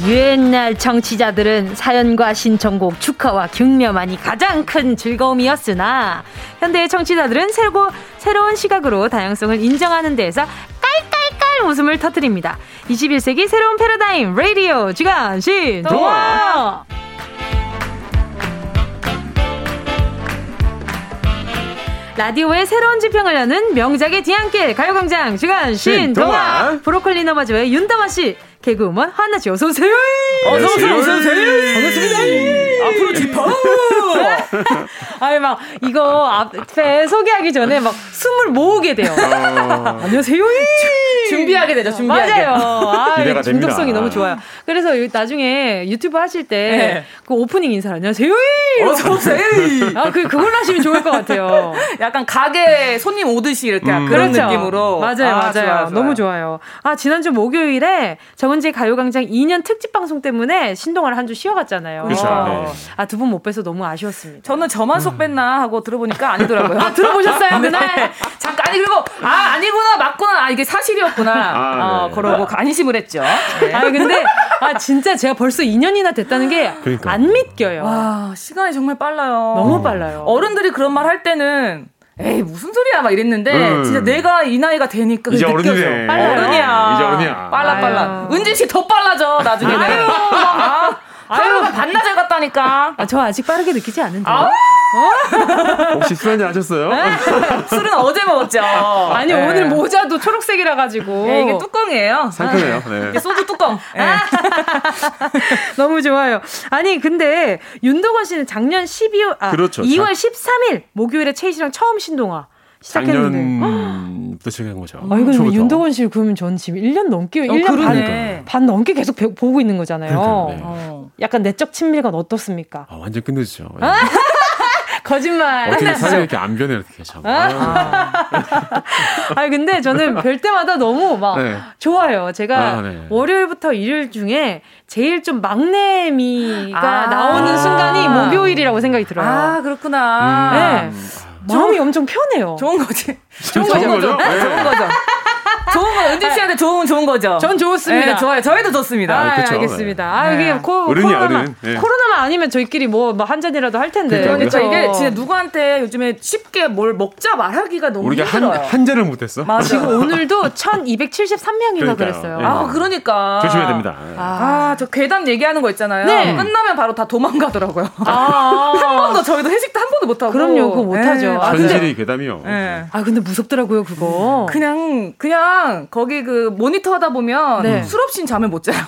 옛날 청취자들은 사연과 신청곡, 축하와 격려만이 가장 큰 즐거움이었으나 현대의 청취자들은 새고, 새로운 시각으로 다양성을 인정하는 데에서 깔깔깔 웃음을 터뜨립니다. 21세기 새로운 패러다임 라디오 주간 신동화 라디오의 새로운 지평을 여는 명작의 뒤안길 가요광장 주간 신동화 브로콜리 너바즈의 윤동화 씨 개그우먼 하나 씨 어서 오세요. 어서 오세요. 어서 오세요. 반갑습니다. 앞으로 짚어. 아니 막 이거 앞에 소개하기 전에 막 숨을 모으게 돼요. 어... 안녕하세요. 준비하게 되죠. 준비하게. 맞아요. 아, 중독성이 너무 좋아요. 그래서 나중에 유튜브 하실 때그 네. 그 오프닝 인사 안녕하세요. 어서 오세요. 아 그 그걸로 하시면 좋을 것 같아요. 약간 가게 손님 오듯이 이렇게 음. 그런 그렇죠. 느낌으로. 맞아요, 아, 맞아요. 좋아요, 좋아요. 너무 좋아요. 아 지난주 목요일에 정은지 가요광장 2년 특집 방송 때문에 신동아를 한 주 쉬어갔잖아요. 그렇죠. 네. 아 두 분 못 뵈서 너무 아쉬웠습니다. 저는 저만 속 뺐나 하고 들어보니까 아니더라고요. 아 들어보셨어요 그날? 네. 잠깐 아니 그리고 아 아니구나 맞구나 아 이게 사실이었 구나. 아, 어, 네. 그러고 안심을 했죠. 네. 아 근데 아 진짜 제가 벌써 2년이나 됐다는 게안 믿겨요. 와 시간이 정말 빨라요. 너무 빨라요. 어른들이 그런 말 할 때는 에이 무슨 소리야 막 이랬는데 음. 진짜 내가 이 나이가 되니까 이제. 어른이네. 빨라 어른이야. 이제 어른이야. 빨라 빨라. 은진 씨 더 빨라져 나중에는. 아유, 아, 하루가 반나절 같다니까. 아, 저 아직 빠르게 느끼지 않는데. 아? 어? 혹시 술 한잔 하셨어요? 네. 술은 어제 먹었죠. 아니 네. 오늘 모자도 초록색이라 가지고. 네, 이게 뚜껑이에요. 상큼해요. 네. 이게 소주 뚜껑. 네. 너무 좋아요. 아니 근데 윤도건 씨는 작년 12월 아 그렇죠. 2월 13일 목요일에 최희 씨랑 처음 신동아. 시작했는데. 부터 시작한 거죠. 아, 이거 윤도건 씨 그러면 전 지금 1년 넘게, 어, 1년 반, 반 넘게 계속 배, 보고 있는 거잖아요. 네. 어. 약간 내적 친밀감 어떻습니까? 아, 완전 끝내주죠. 네. 거짓말. 어떻게 사실 이렇게 안 변해 이렇게 참. 아. 아 근데 저는 별 때마다 너무 막 네. 좋아요. 제가 아, 네. 월요일부터 일요일 중에 제일 좀 막내미가 아~ 나오는 순간이 목요일이라고 생각이 들어요. 아 그렇구나. 음. 네. 마음이 엄청 편해요. 좋은 거지. 좋은, 좋은 거죠. 네. 좋은 거죠. 좋은 거 은지 씨한테 좋은 좋은 거죠. 전 좋습니다. 네, 좋아요. 저희도 좋습니다. 아, 아 알겠습니다. 아, 이게 네. 코, 코로나만 네. 코로나만 아니면 저희끼리 뭐 한 잔이라도 할 텐데. 그러니까 이게 진짜 누구한테 요즘에 쉽게 뭘 먹자 말하기가 너무 우리가 힘들어요. 한, 한 잔을 못했어. 맞아. 지금 오늘도 1,273명인가 그랬어요. 네. 아 그러니까 조심해야 됩니다. 아저 아, 괴담 얘기하는 거 있잖아요. 네. 끝나면 바로 다 도망가더라고요. 아. 한 번도 저희도 회식도 한 번도 못 하고. 그럼요, 그거 못 하죠. 네. 아, 현실이 괴담이요. 네. 아 근데 무섭더라고요 그거. 그냥 그냥 거기 그 모니터 하다 보면 네. 술 없인 잠을 못 자요.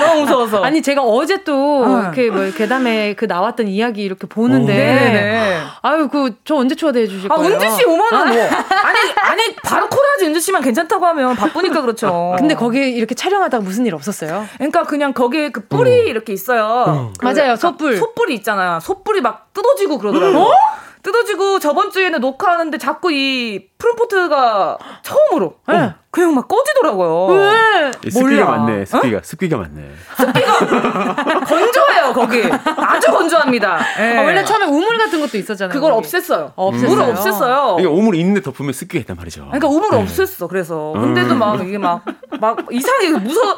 너무 무서워서. 아니 제가 어제 또 어. 이렇게 뭐 괴담에 그 나왔던 이야기 이렇게 보는데 아유 그 저 언제 초대해 주실 아, 거예요? 은지 씨 오면은 뭐 아니 아니 바로 콜하지 은지 씨만 괜찮다고 하면 바쁘니까 그렇죠. 근데 거기 이렇게 촬영하다가 무슨 일 없었어요? 그러니까 그냥 거기에 그 뿔이 음. 이렇게 있어요. 음. 그, 맞아요 소뿔. 소뿔이 있잖아요. 소뿔이 막 뜯어지고 그러더라고요. 어? 뜯어지고 저번 주에는 녹화하는데 자꾸 이 프롬포트가 처음으로 네. 어, 그냥 막 꺼지더라고요. 왜? 습기가 많네. 습기가 어? 습기가 많네. 습기가 건조해요 거기. 아주 건조합니다. 네. 아, 원래 처음에 우물 같은 것도 있었잖아요. 그걸 거기. 없앴어요. 없앴어요. 우물 없앴어요. 이게 우물 있는데 덮으면 습기가 있단 말이죠. 그러니까 우물 네. 없앴어. 그래서 근데도 막 이게 막 막 이상하게 무서워.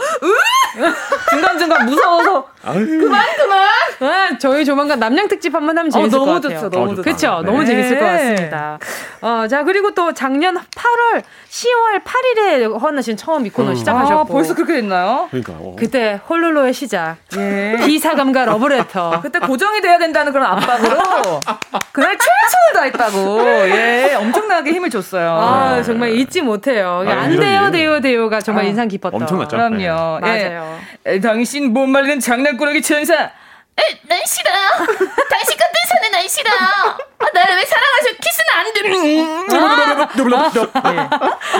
중간 중간 무서워서 그만 그만. 아, 저희 조만간 남양 특집 한번 하면 어, 재밌을 어, 것 같아요. 좋죠, 너무 좋죠. 그렇죠. 네. 너무 재밌을 것 같습니다. 어, 자 그리고 또 작년 8월 10월 8일에 허나 씨는 처음 이 코너 음. 시작하셨고 아, 벌써 그렇게 됐나요? 그러니까 어. 그때 홀로로의 시작. 예. 비사감과 러브레터. 그때 고정이 돼야 된다는 그런 압박으로 그날 최선을 다했다고. 예, 엄청나게 힘을 줬어요. 아, 정말 잊지 못해요. 아, 안 돼요, 돼요, 돼요가 정말 아, 인상 깊었던. 엄청났죠. 그럼요. 네. 맞아요. 예. 당신 못 말리는 장난꾸러기 천사. 에, 난 싫어. 당신 같은 사는 난 싫어. 아, 나를 왜 사랑하셔? 키스는 안 돼. 네.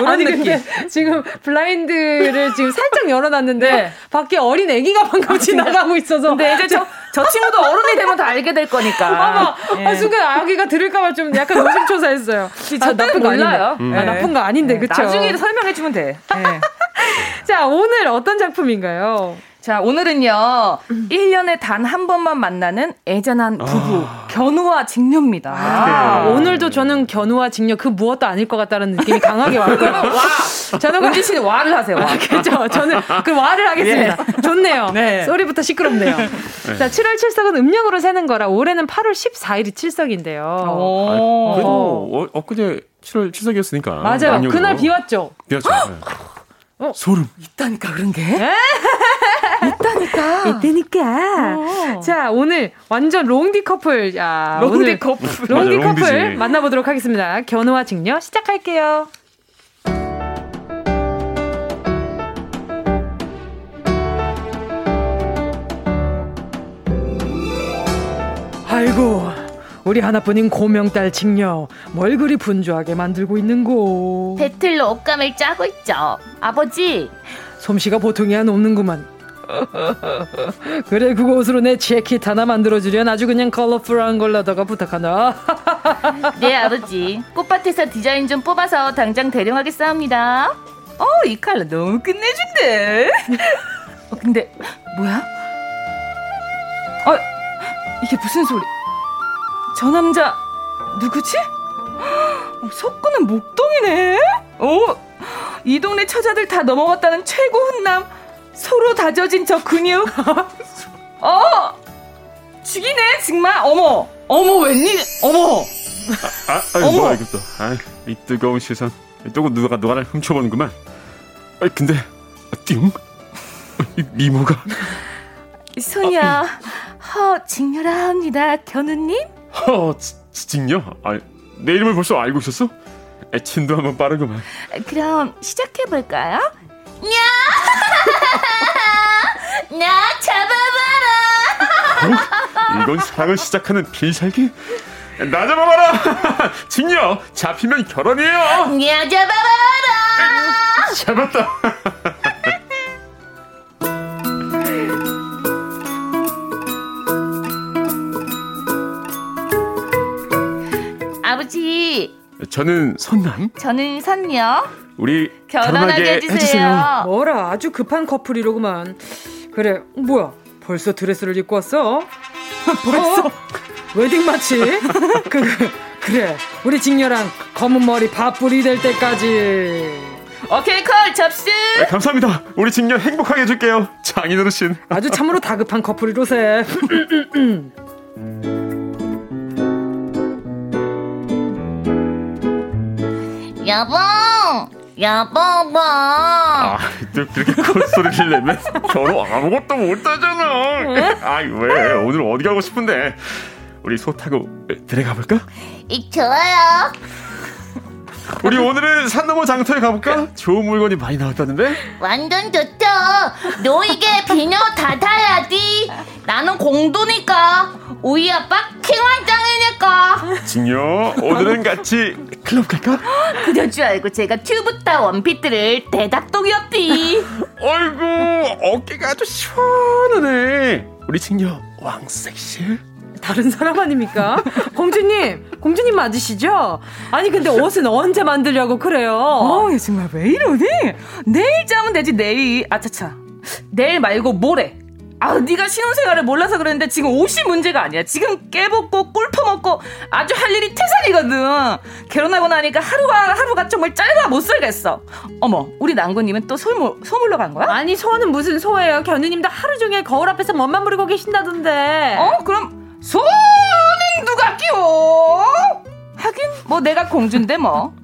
아니 느낌. 근데 지금 블라인드를 지금 살짝 열어놨는데 네. 밖에 어린 아기가 방금 지나가고 있어서. 근데 이제 저, 저 친구도 어른이 되면 다 알게 될 거니까. 아마 예. 아, 순간 아기가 들을까봐 좀 약간 노심초사했어요. 아, 나쁜 거 몰라요. 음. 아, 나쁜 거 아닌데 네. 그쵸? 나중에 설명해주면 돼. 네. 자 오늘 어떤 작품인가요? 자, 오늘은요, 음. 1년에 단 한 번만 만나는 애잔한 부부, 아. 견우와 직녀입니다. 아, 네. 오늘도 저는 견우와 직녀 그 무엇도 아닐 것 같다는 느낌이 강하게 왔고요. 와! 저는 은지 씨는 와를 하세요. 와. 그렇죠. 저는 그 와를 하겠습니다. 예. 좋네요. 네. 소리부터 시끄럽네요. 네. 자, 7월 7석은 음력으로 세는 거라 올해는 8월 14일이 7석인데요. 오. 아, 그래도 어, 엊그제 7월 7석이었으니까. 맞아요. 그날 비 왔죠. 비 왔죠. 네. 어? 소름. 있다니까 그런 게. 있다니까. 있다니까. 어. 자, 오늘 완전 롱디 커플. 야, 롱디 커플. 롱디 맞아, 커플 롱디지. 만나보도록 하겠습니다. 견우와 직녀 시작할게요. 아이고, 우리 하나뿐인 고명딸 직녀 뭘 그리 분주하게 만들고 있는고 배틀로 옷감을 짜고 있죠 아버지 솜씨가 보통이 아없는구만 그래 그곳으로 내 재킷 하나 만들어주련 아주 그냥 컬러풀한 걸로다가 부탁한다. 네 아버지. 꽃밭에서 디자인 좀 뽑아서 당장 대령하겠사옵니다. 어이 칼라 너무 끝내준대. 어, 근데 뭐야? 어 이게 무슨 소리? 저 남자 누구지? 어, 석구는 목동이네? 오, 이 동네 처자들 다 넘어갔다는 최고 훈남 서로 다져진 저 근육. 어! 죽이네, 정말. 어머! 어머, 웬일, 어머! 아, 아, 아니, 어머. 뭐야, 이것도. 아, 이 뜨거운 시선. 또 누가, 누가 를 훔쳐보는구만. 아, 근데, 띵? 이 미모가. 소녀, 허, 직녀라 합니다, 견우님? 허, 직녀? 아, 내 이름을 벌써 알고 있었어? 친도 한번 빠르구만. 그럼 시작해볼까요? 냐! 나 잡아봐라! 어? 이건 사랑을 시작하는 필살기? 나 잡아봐라! 직녀, 잡히면 결혼이에요! 나 잡아봐라! 잡았다! 아버지. 저는 선남. 저는 선녀. 우리 결혼하게, 해주세요. 해주세요. 뭐라 아주 급한 커플이로구만. 그래 뭐야 벌써 드레스를 입고 왔어? 벌써 어? 웨딩 마치? 그, 그래 우리 직녀랑 검은 머리 밥풀이 될 때까지. 오케이 콜 접수. 네, 감사합니다. 우리 직녀 행복하게 해줄게요. 장인 어르신. 아주 참으로 다급한 커플이로세. 여보, 여보, 뭐. 아, 또 그렇게 큰 소리를 내면 서로 아무것도 못하잖아. 아이, 왜? 오늘 어디 가고 싶은데? 우리 소 타고 들어가 볼까? 이 좋아요. 우리 오늘은 산 넘어 장터에 가볼까? 좋은 물건이 많이 나왔다는데? 완전 좋죠. 너에게 비녀 닫아야지. 나는 공도니까. 우리 아빠 킹왕짱이니까. 진요, 오늘은 같이 클럽 갈까? 그럴 줄 알고 제가 튜브타 원피트를 대닥독이었디. 아이고, 어깨가 아주 시원하네. 우리 진요, 왕섹시? 다른 사람 아닙니까? 공주님, 공주님 맞으시죠? 아니 근데 옷은 언제 만들려고 그래요? 어, 정말 왜 이러니? 내일 짜면 되지 내일. 아차차. 내일 말고 모레. 아, 네가 신혼생활을 몰라서 그랬는데 지금 옷이 문제가 아니야. 지금 깨벗고 꿀 퍼먹고 아주 할 일이 태산이거든. 결혼하고 나니까 하루가 하루가 정말 짧아 못 살겠어. 어머, 우리 남구님은 또 소물 소물로 간 거야? 아니 소는 무슨 소예요? 견우님도 하루 종일 거울 앞에서 멋만 부리고 계신다던데. 어, 그럼 뭐 내가 공주인데 뭐.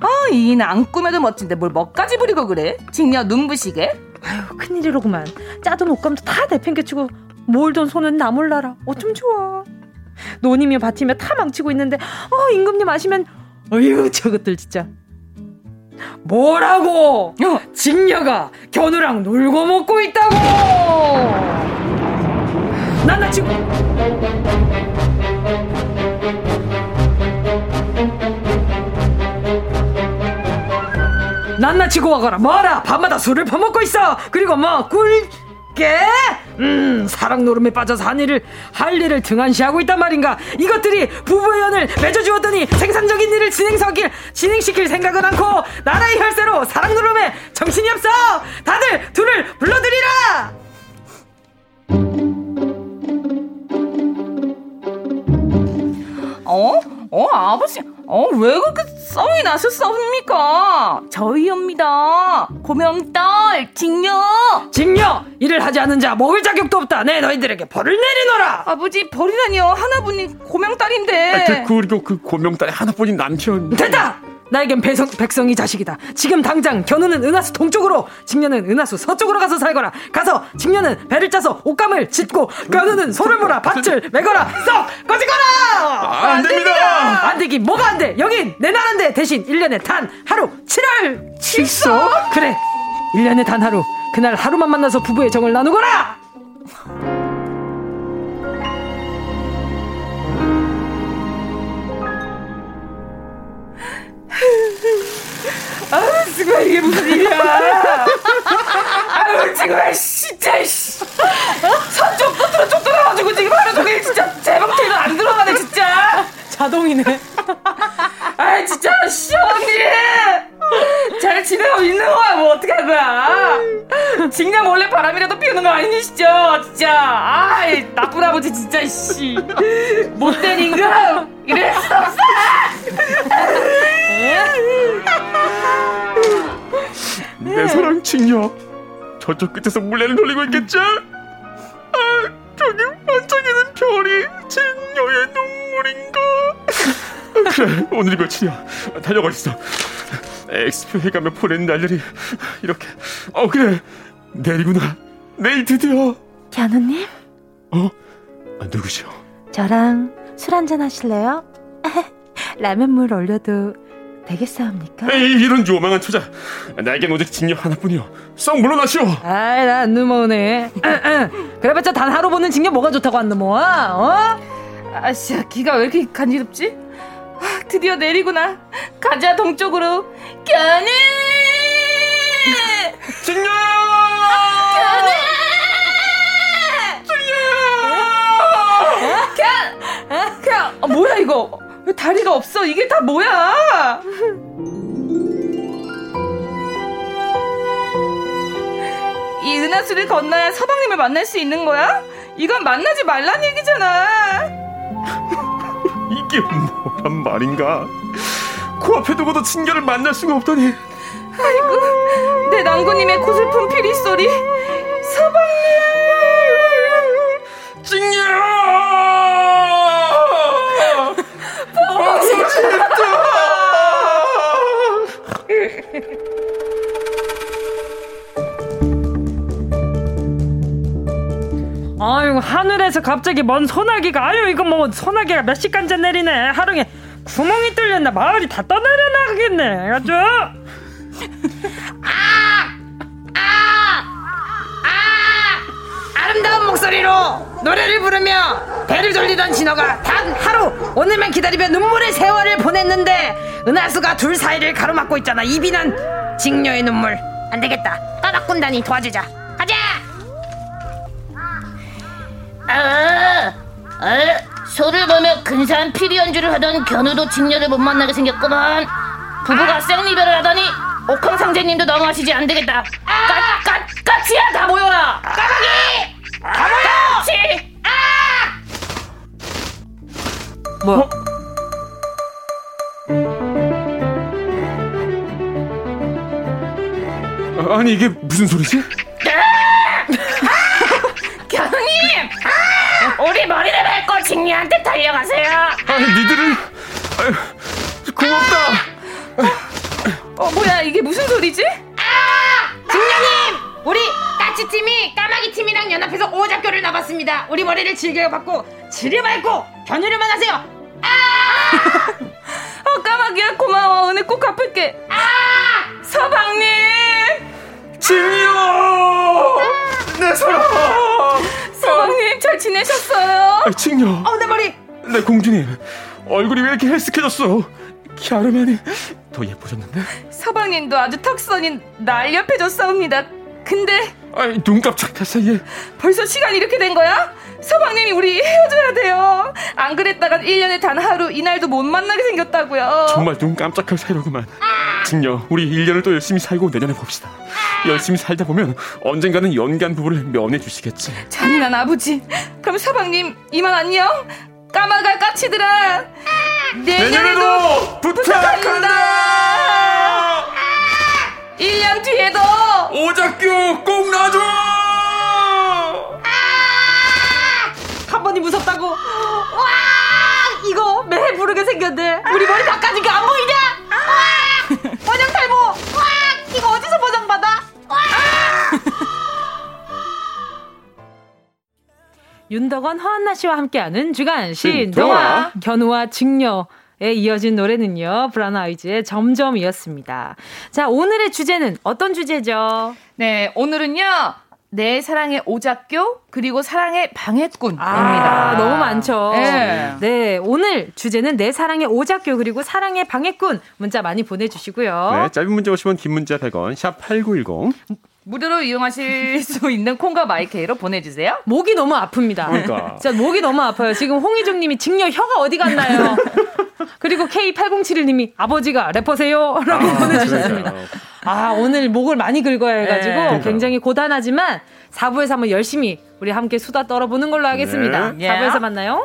아, 이안 꾸며도 멋진데 뭘 먹까지 부리고 그래? 직녀 눈부시게? 아유, 큰일이로구만. 짜던 옷감도 다 내팽개치고 몰던 손은 나 몰라라. 어쩜 좋아. 노님이 밭이며 다 망치고 있는데 어, 임금님 아시면 어휴, 저것들 진짜. 뭐라고? 어, 직녀가 견우랑 놀고 먹고 있다고! 난나 지금 낱낱이고 와거라. 뭐라? 밤마다 술을 퍼먹고 있어. 그리고 뭐 꿀게? 음 사랑 노름에 빠져서 한 일을 할 일을 등한시하고 있단 말인가? 이것들이 부부의 연을 맺어주었더니 생산적인 일을 진행시킬 진행시킬 생각은 않고 나라의 혈세로 사랑 노름에 정신이 없어. 다들 둘을 불러들이라! 어? 어, 아버지, 어, 왜 그렇게 썸이 나셨습니까? 저희입니다. 고명딸, 직녀. 직녀! 일을 하지 않은 자 먹을 자격도 없다. 내 네, 너희들에게 벌을 내리노라. 아버지, 벌이라니요. 하나뿐인 고명딸인데. 아, 그리고 그 고명딸의 하나뿐인 남편. 됐다! 나에겐 배성, 백성이 자식이다. 지금 당장 견우는 은하수 동쪽으로, 직녀는 은하수 서쪽으로 가서 살거라. 가서 직녀는 배를 짜서 옷감을 짓고 견우는 소를 몰아 밭을 메거라. 썩 꺼지거라. 아, 안, 안 됩니다. 안 되기 뭐가 안 돼? 여긴 내 나라인데 대신 1년에 단 하루 7월 칠소. 그래. 1년에 단 하루. 그날 하루만 만나서 부부의 정을 나누거라. 아유, 지금 이게 무슨 일이야? 아유, 지금 진짜 씨. 서쪽 끝으로 쭉 들어가지고 지금 하루 종일 진짜 제방태도 안 들어가네 진짜. 자동이네. 아, 진짜 시원이. 잘 지내고 있는 거야? 뭐 어떻게 할 거야? 직녀 몰래 바람이라도 피우는 거 아니시죠? 진짜. 아이, 나쁜 아버지 진짜 씨. 못된 임금. 이럴 수 없어. 내 사랑 직녀 저쪽 끝에서 물레를 돌리고 있겠지? 아 저기 반짝이는 별이 직녀의 눈물인가? 그래 오늘이 며칠이야 달려가 있어 엑스표에 가면 보낸 날들이 이렇게 어 그래 내일구나 내일 드디어 견우님? 어? 아, 누구시오? 저랑 술 한잔 하실래요? 라면물 올려도 되겠사옵니까? 에이, 이런 요망한 처자. 나에겐 오직 직녀 하나뿐이오. 썩 물러나시오. 아이 나안 넘어오네. 그래봤자 단 하루 보는 직녀 뭐가 좋다고 안 넘어와 어? 아씨야 기가 왜 이렇게 간지럽지? 아, 드디어 내리구나. 가자 동쪽으로. 견우 직녀 견우 직녀 견! 견! 아, 뭐야 이거 왜 다리가 없어? 이게 다 뭐야? 이 은하수를 건너야 서방님을 만날 수 있는 거야? 이건 만나지 말란 얘기잖아. 이게 뭐란 말인가? 코앞에 두고도 친결을 만날 수가 없다니. 아이고, 내 낭구님의 고슬픈 피리 소리. 서방님! 찡녀! 아이고 하늘에서 갑자기 먼 소나기가 아유 이거 뭐 소나기가 몇 시간째 내리네. 하루에 구멍이 뚫렸나 마을이 다 떠내려 나가겠네. 아주 아름다운 목소리로 노래를 부르며 배를 돌리던 진호가 단 하루 오늘만 기다리며 눈물의 세월을 보냈는데 은하수가 둘 사이를 가로막고 있잖아 이비는 직녀의 눈물 안 되겠다 까닭군단이 도와주자 가자 아, 아, 소를 보며 근사한 피리 연주를 하던 견우도 직녀를 못 만나게 생겼구만. 부부가 생리별을 하더니 옥황상제님도 너무하시지 안 되겠다. 까, 까, 까치야 다 모여라. 까마귀 까치. 아! 뭐? 아, 아니 이게 무슨 소리지? 견우님, 우리 머리를 밟고 직녀한테 달려가세요. 아니 니들은 아유, 고맙다. 어, 뭐야, 이게 무슨 소리지? 아! 직녀님 우리 까치팀이 까마귀 팀이랑 연합해서 오작교를 나봤습니다 우리 머리를 즐겨 받고 지려 밟고 견우를 만나세요 어, 까마귀야, 고마워. 은혜 꼭 갚을게. 아! 서방님! 직녀! 내 사랑! 서방님, 잘 지내셨어요? 아, 직녀! 어, 내 머리! 내 공주님, 얼굴이 왜 이렇게 헬스케졌어? 갸름하니 더 예뻐졌는데? 서방님도 아주 턱선이 날렵해졌사옵니다. 근데 아이, 눈 깜짝할 사이에 벌써 시간이 이렇게 된 거야? 서방님이 우리 헤어져야 돼요. 안 그랬다간 1년에 단 하루 이날도 못 만나게 생겼다고요. 정말 눈 깜짝할 사이로구만. 직녀, 우리 1년을 또 열심히 살고 내년에 봅시다. 열심히 살다 보면 언젠가는 연기한 부부를 면해 주시겠지. 잔인한 아버지. 그럼 서방님 이만 안녕. 까마가 까치들아. 내년에도 부탁한다. 1년 뒤에도 오작교 꼭 놔줘. 한 번이 무섭다고? 와! 이거 매 부르게 생겼네. 우리 머리 다 까진 게안 보이냐? 와! 원형 탈모! 와! 이거 어디서 보정받아? 와! 윤덕원 허한나 씨와 함께하는 주간. 신동화 견우와 직녀 에 이어진 노래는요 브라운 아이즈의 점점이었습니다. 자 오늘의 주제는 어떤 주제죠? 네 오늘은요 내 사랑의 오작교 그리고 사랑의 방해꾼입니다. 아, 너무 많죠. 네. 네, 오늘 주제는 내 사랑의 오작교 그리고 사랑의 방해꾼 문자 많이 보내주시고요. 네, 짧은 문자 50원, 긴 문자 100원, 샵 8910. 무료로 이용하실 수 있는 콩과 마이케이로 보내주세요. 목이 너무 아픕니다. 그러니까. 진짜 목이 너무 아파요. 지금 홍희정 님이 직녀 혀가 어디 갔나요? 그리고 K8071님이 아버지가 래퍼세요? 라고 아, 보내주셨습니다. 그러니까요. 아, 오늘 목을 많이 긁어야 해가지고 네. 굉장히 고단하지만 4부에서 한번 열심히 우리 함께 수다 떨어보는 걸로 하겠습니다. 네. 4부에서 만나요.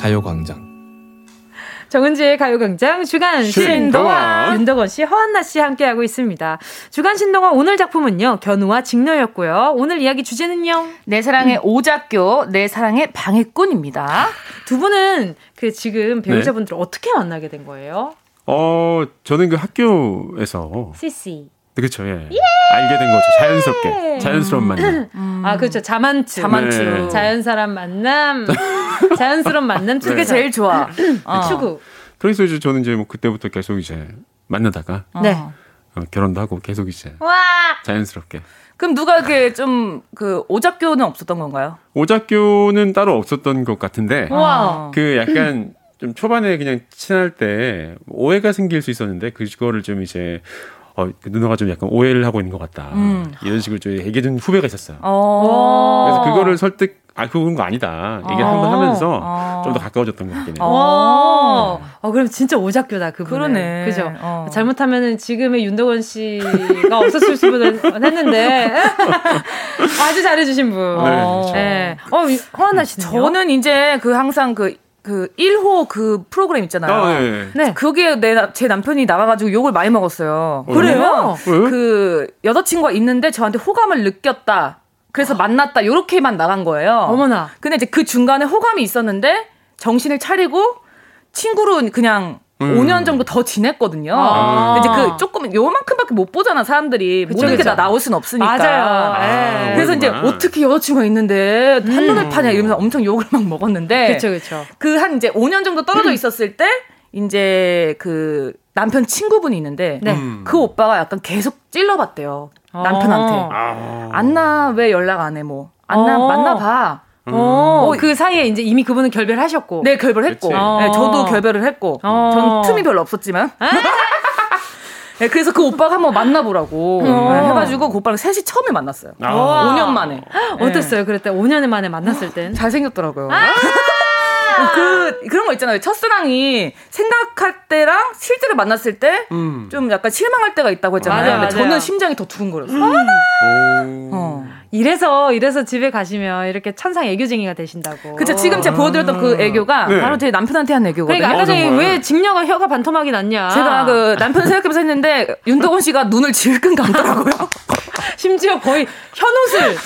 가요광장. 정은지의 가요광장 주간 신동화. 윤덕원 씨, 허한나 씨 함께하고 있습니다. 주간 신동화 오늘 작품은요 견우와 직녀였고요. 오늘 이야기 주제는요 내 사랑의 오작교, 내 사랑의 방해꾼입니다. 두 분은 그 지금 배우자분들 을 어떻게 만나게 된 거예요? 어, 저는 그 학교에서 CC. 그렇죠, 예. 알게 된 거죠. 자연스럽게. 자연스러운 만남. 아 그렇죠 자만추. 자만추. 네. 자연 사람 만남. 자연스러운 만남. 그게 추구. 제일 좋아. 어. 추구. 그래서 이제 저는 이제 뭐 그때부터 계속 이제 만나다가 네. 어, 결혼도 하고 계속 이제 와! 자연스럽게. 그럼 누가 이렇게 좀 그 오작교는 없었던 건가요? 오작교는 따로 없었던 것 같은데 와. 그 약간 좀 초반에 그냥 친할 때 오해가 생길 수 있었는데 그거를 좀 이제 어, 그 누나가 좀 약간 오해를 하고 있는 것 같다. 음. 이런 식으로 좀 얘기해준 후배가 있었어요. 어. 그래서 그거를 설득, 아, 그건 거 아니다. 얘기를 어. 한번 하면서 어. 좀더 가까워졌던 것 같긴 해요. 어. 어, 그럼 진짜 오작교다, 그분. 그러네. 그죠? 어. 잘못하면은 지금의 윤덕원 씨가 없었을 수는 했는데. 아주 잘해주신 분. 네, 그렇죠. 네. 어, 허한나 씨 저는 이제 그 항상 그 그 1호 그 프로그램 있잖아요. 아, 네. 네. 거기에 내, 제 남편이 나가가지고 욕을 많이 먹었어요. 그래요? 그 여자친구가 있는데 저한테 호감을 느꼈다. 그래서 만났다. 요렇게만 나간 거예요. 어머나. 근데 이제 그 중간에 호감이 있었는데 정신을 차리고 친구로 그냥 음. 5년 정도 더 지냈거든요. 아. 근데 이제 그 조금 요만큼밖에 못 보잖아 사람들이 그쵸, 모든 게 다 나올 수는 없으니까. 맞아요. 아, 그래서 이제 어떻게 여자친구가 있는데 음. 한눈을 파냐 이러면서 엄청 욕을 막 먹었는데. 그렇죠, 그렇죠. 그 한 이제 5년 정도 떨어져 있었을 때 이제 그 남편 친구분이 있는데 네. 음. 그 오빠가 약간 계속 찔러봤대요 남편한테. 아. 안나 왜 연락 안 해? 뭐 안나 어. 만나봐. 음. 어, 그 사이에 이제 이미 그분은 결별하셨고. 네, 결별했고. 네, 저도 결별을 했고. 어. 전 틈이 별로 없었지만. 아. 네, 그래서 그 오빠가 한번 만나보라고 어. 네, 해가지고 그 오빠랑 셋이 처음에 만났어요. 아. 5년 만에. 어땠어요? 그랬대 5년 만에 만났을 땐? 잘생겼더라고요. 아. 그 그런 거 있잖아요. 첫사랑이 생각할 때랑 실제로 만났을 때좀 음. 약간 실망할 때가 있다고 했잖아요. 맞아요, 맞아요. 저는 심장이 더 두근거렸어요. 음. 어. 이래서 이래서 집에 가시면 이렇게 천상 애교쟁이가 되신다고. 그쵸 지금 제가 보여드렸던 그 아. 애교가 네. 바로 제 남편한테 한 애교거든요. 그러니까 아까 전에 왜 직녀가 혀가 반토막이 났냐. 제가 그 남편 생각해서 했는데 윤덕원 씨가 눈을 질끈 감더라고요. 심지어 거의 현옷을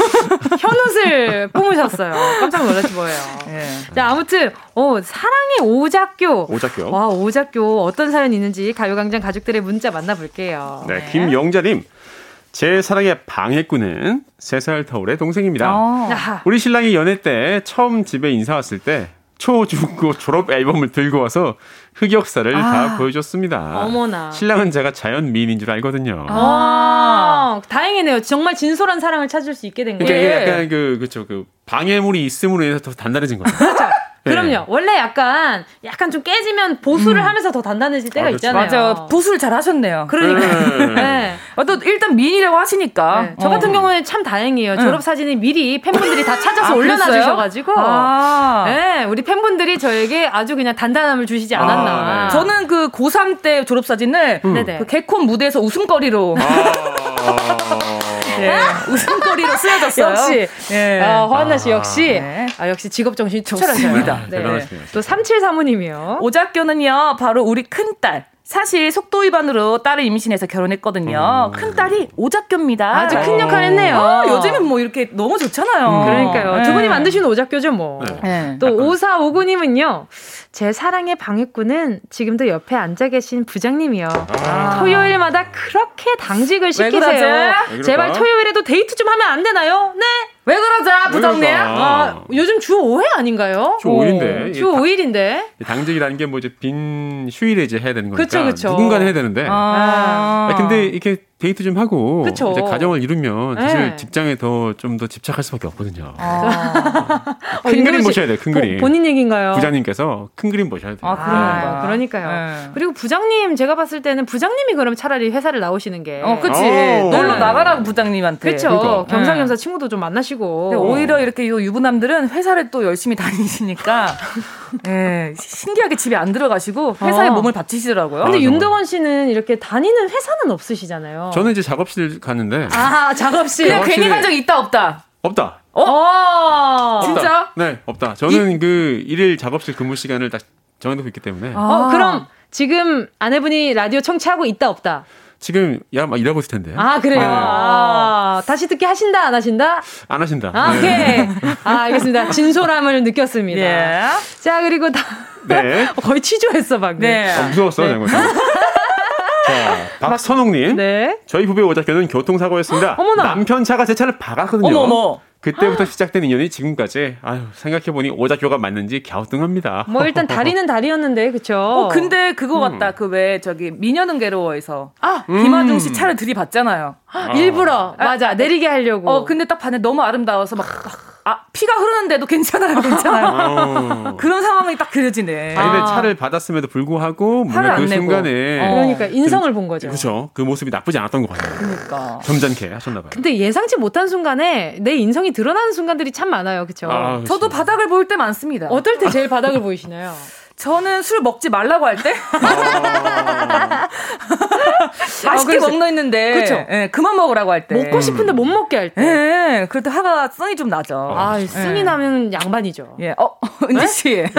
현옷을 뿜으셨어요. 깜짝 놀라시 거예요. 네. 자 아무튼 어 사랑의 오작교. 오작교. 와 오작교 어떤 사연이 있는지 가요광장 가족들의 문자 만나볼게요. 네, 네. 김영자님. 제 사랑의 방해꾼은 3살 터울의 동생입니다. 어. 우리 신랑이 연애 때 처음 집에 인사 왔을 때 초, 중, 고 졸업 앨범을 들고 와서 흑역사를 아. 다 보여줬습니다. 어머나. 신랑은 제가 자연 미인인 줄 알거든요. 아, 다행이네요. 정말 진솔한 사랑을 찾을 수 있게 된 거예요. 그러니까 약간 그, 그쵸, 그, 방해물이 있음으로 인해서 더 단단해진 거죠. 네. 그럼요. 원래 약간 약간 좀 깨지면 보수를 음. 하면서 더 단단해질 때가 아, 그렇죠. 있잖아요. 맞아요. 보수를 잘 하셨네요. 그러니까. 네. 네. 어, 또 일단 미인이라고 하시니까. 네. 저 같은 어. 경우는 참 다행이에요. 졸업 사진을 미리 팬분들이 다 찾아서 아, 올려놔 주셔 가지고. 아. 네, 우리 팬분들이 저에게 아주 그냥 단단함을 주시지 않았나. 아, 네. 저는 그 고3 때 졸업 사진을 음. 그 개콘 무대에서 웃음거리로. 아. 예, 웃음거리로 쓰여졌어요. 역시. 예. 아, 허한나 씨 역시. 아, 네. 아, 역시 직업 정신이 투철하십니다. 네. 또 3735님이요. 오작교는요, 바로 우리 큰딸. 사실 속도 위반으로 딸을 임신해서 결혼했거든요. 음. 큰 딸이 오작교입니다. 아주 큰 역할 했네요. 아, 요즘은 뭐 이렇게 너무 좋잖아요. 음. 그러니까요. 네. 두 분이 만드신 오작교죠, 뭐. 네. 네. 또 5459님은요. 제 사랑의 방해꾼은 지금도 옆에 앉아 계신 부장님이요. 아. 토요일마다 그렇게 당직을 시키세요. 제발 토요일에도 데이트 좀 하면 안 되나요? 네. 왜 그러자, 부장님? 아, 요즘 주 5회 아닌가요? 주 5일인데. 주 5일인데. 당직이라는 게 뭐 이제 빈 휴일에 이제 해야 되는 거니까. 그쵸, 그쵸. 누군가는 해야 되는데. 아. 아 근데 이렇게 데이트 좀 하고 그쵸. 이제 가정을 이루면 사실 네. 직장에 더 좀 더 집착할 수밖에 없거든요. 아. 큰 어, 그림 보셔야 돼요. 큰 보, 그림. 본인 얘기인가요? 부장님께서 큰 그림 보셔야 돼요. 아, 아 그러니까요. 네. 그리고 부장님 제가 봤을 때는 부장님이 그럼 차라리 회사를 나오시는 게. 어, 그렇지. 놀러 나가라고 부장님한테. 그렇죠. 그러니까. 겸사겸사 친구도 좀 만나시고. 오히려 이렇게 유부남들은 회사를 또 열심히 다니시니까 예, 신기하게 집에 안 들어가시고 회사에 어. 몸을 바치시더라고요. 근데 아, 윤덕원 씨는 이렇게 다니는 회사는 없으시잖아요. 저는 이제 작업실 가는데. 아, 작업실. 그냥 괜히 간 적 있다, 없다? 없다. 어? 어? 진짜? 네, 없다. 저는 이... 그 일일 작업실 근무 시간을 딱 정해놓고 있기 때문에. 아. 어, 그럼 지금 아내분이 라디오 청취하고 있다, 없다? 지금 야 막 일하고 있을 텐데. 아 그래요. 네. 아, 다시 듣기 하신다 안 하신다? 안 하신다. 아, 오케이. 네. 아 알겠습니다. 진솔함을 느꼈습니다. 예. 자 그리고 다. 네. 거의 취조했어 방금. 네. 아, 무서웠어 네. 자, 박선홍님. 네. 저희 부부의 오작교는 교통사고였습니다. 어머나. 남편 차가 제 차를 박았거든요. 어머머. 그때부터 시작된 인연이 지금까지 아유 생각해 보니 오작교가 맞는지 갸우뚱합니다. 뭐 일단 다리는 다리였는데 그쵸? 어 근데 그거 음. 같다 그왜 저기 미녀는 괴로워에서 아 김하중 씨 음. 차를 들이받잖아요. 아. 일부러 맞아 내리게 하려고. 어 근데 딱 봤는데 너무 아름다워서 막 아, 피가 흐르는데도 괜찮아요, 괜찮아요. 어. 그런 상황이 딱 그려지네. 자기네 아. 차를 받았음에도 불구하고 뭔가 그 순간에 어. 그러니까 인성을 본 거죠. 그렇죠. 그 모습이 나쁘지 않았던 것 같아요. 그러니까 점잖게 하셨나 봐요. 근데 예상치 못한 순간에 내 인성이 드러나는 순간들이 참 많아요, 그렇죠? 아, 저도 바닥을 보일 때 많습니다. 어떨 때 제일 바닥을 보이시나요? 저는 술 먹지 말라고 할 때. 아. 맛있게 어, 먹는 있는데. 그쵸. 예, 그만 먹으라고 할 때. 먹고 싶은데 못 먹게 할 때. 예, 그럴 때 화가 썬이 좀 나죠. 아, 쓴이 예. 나면 양반이죠. 예, 어, 은지 씨. 네?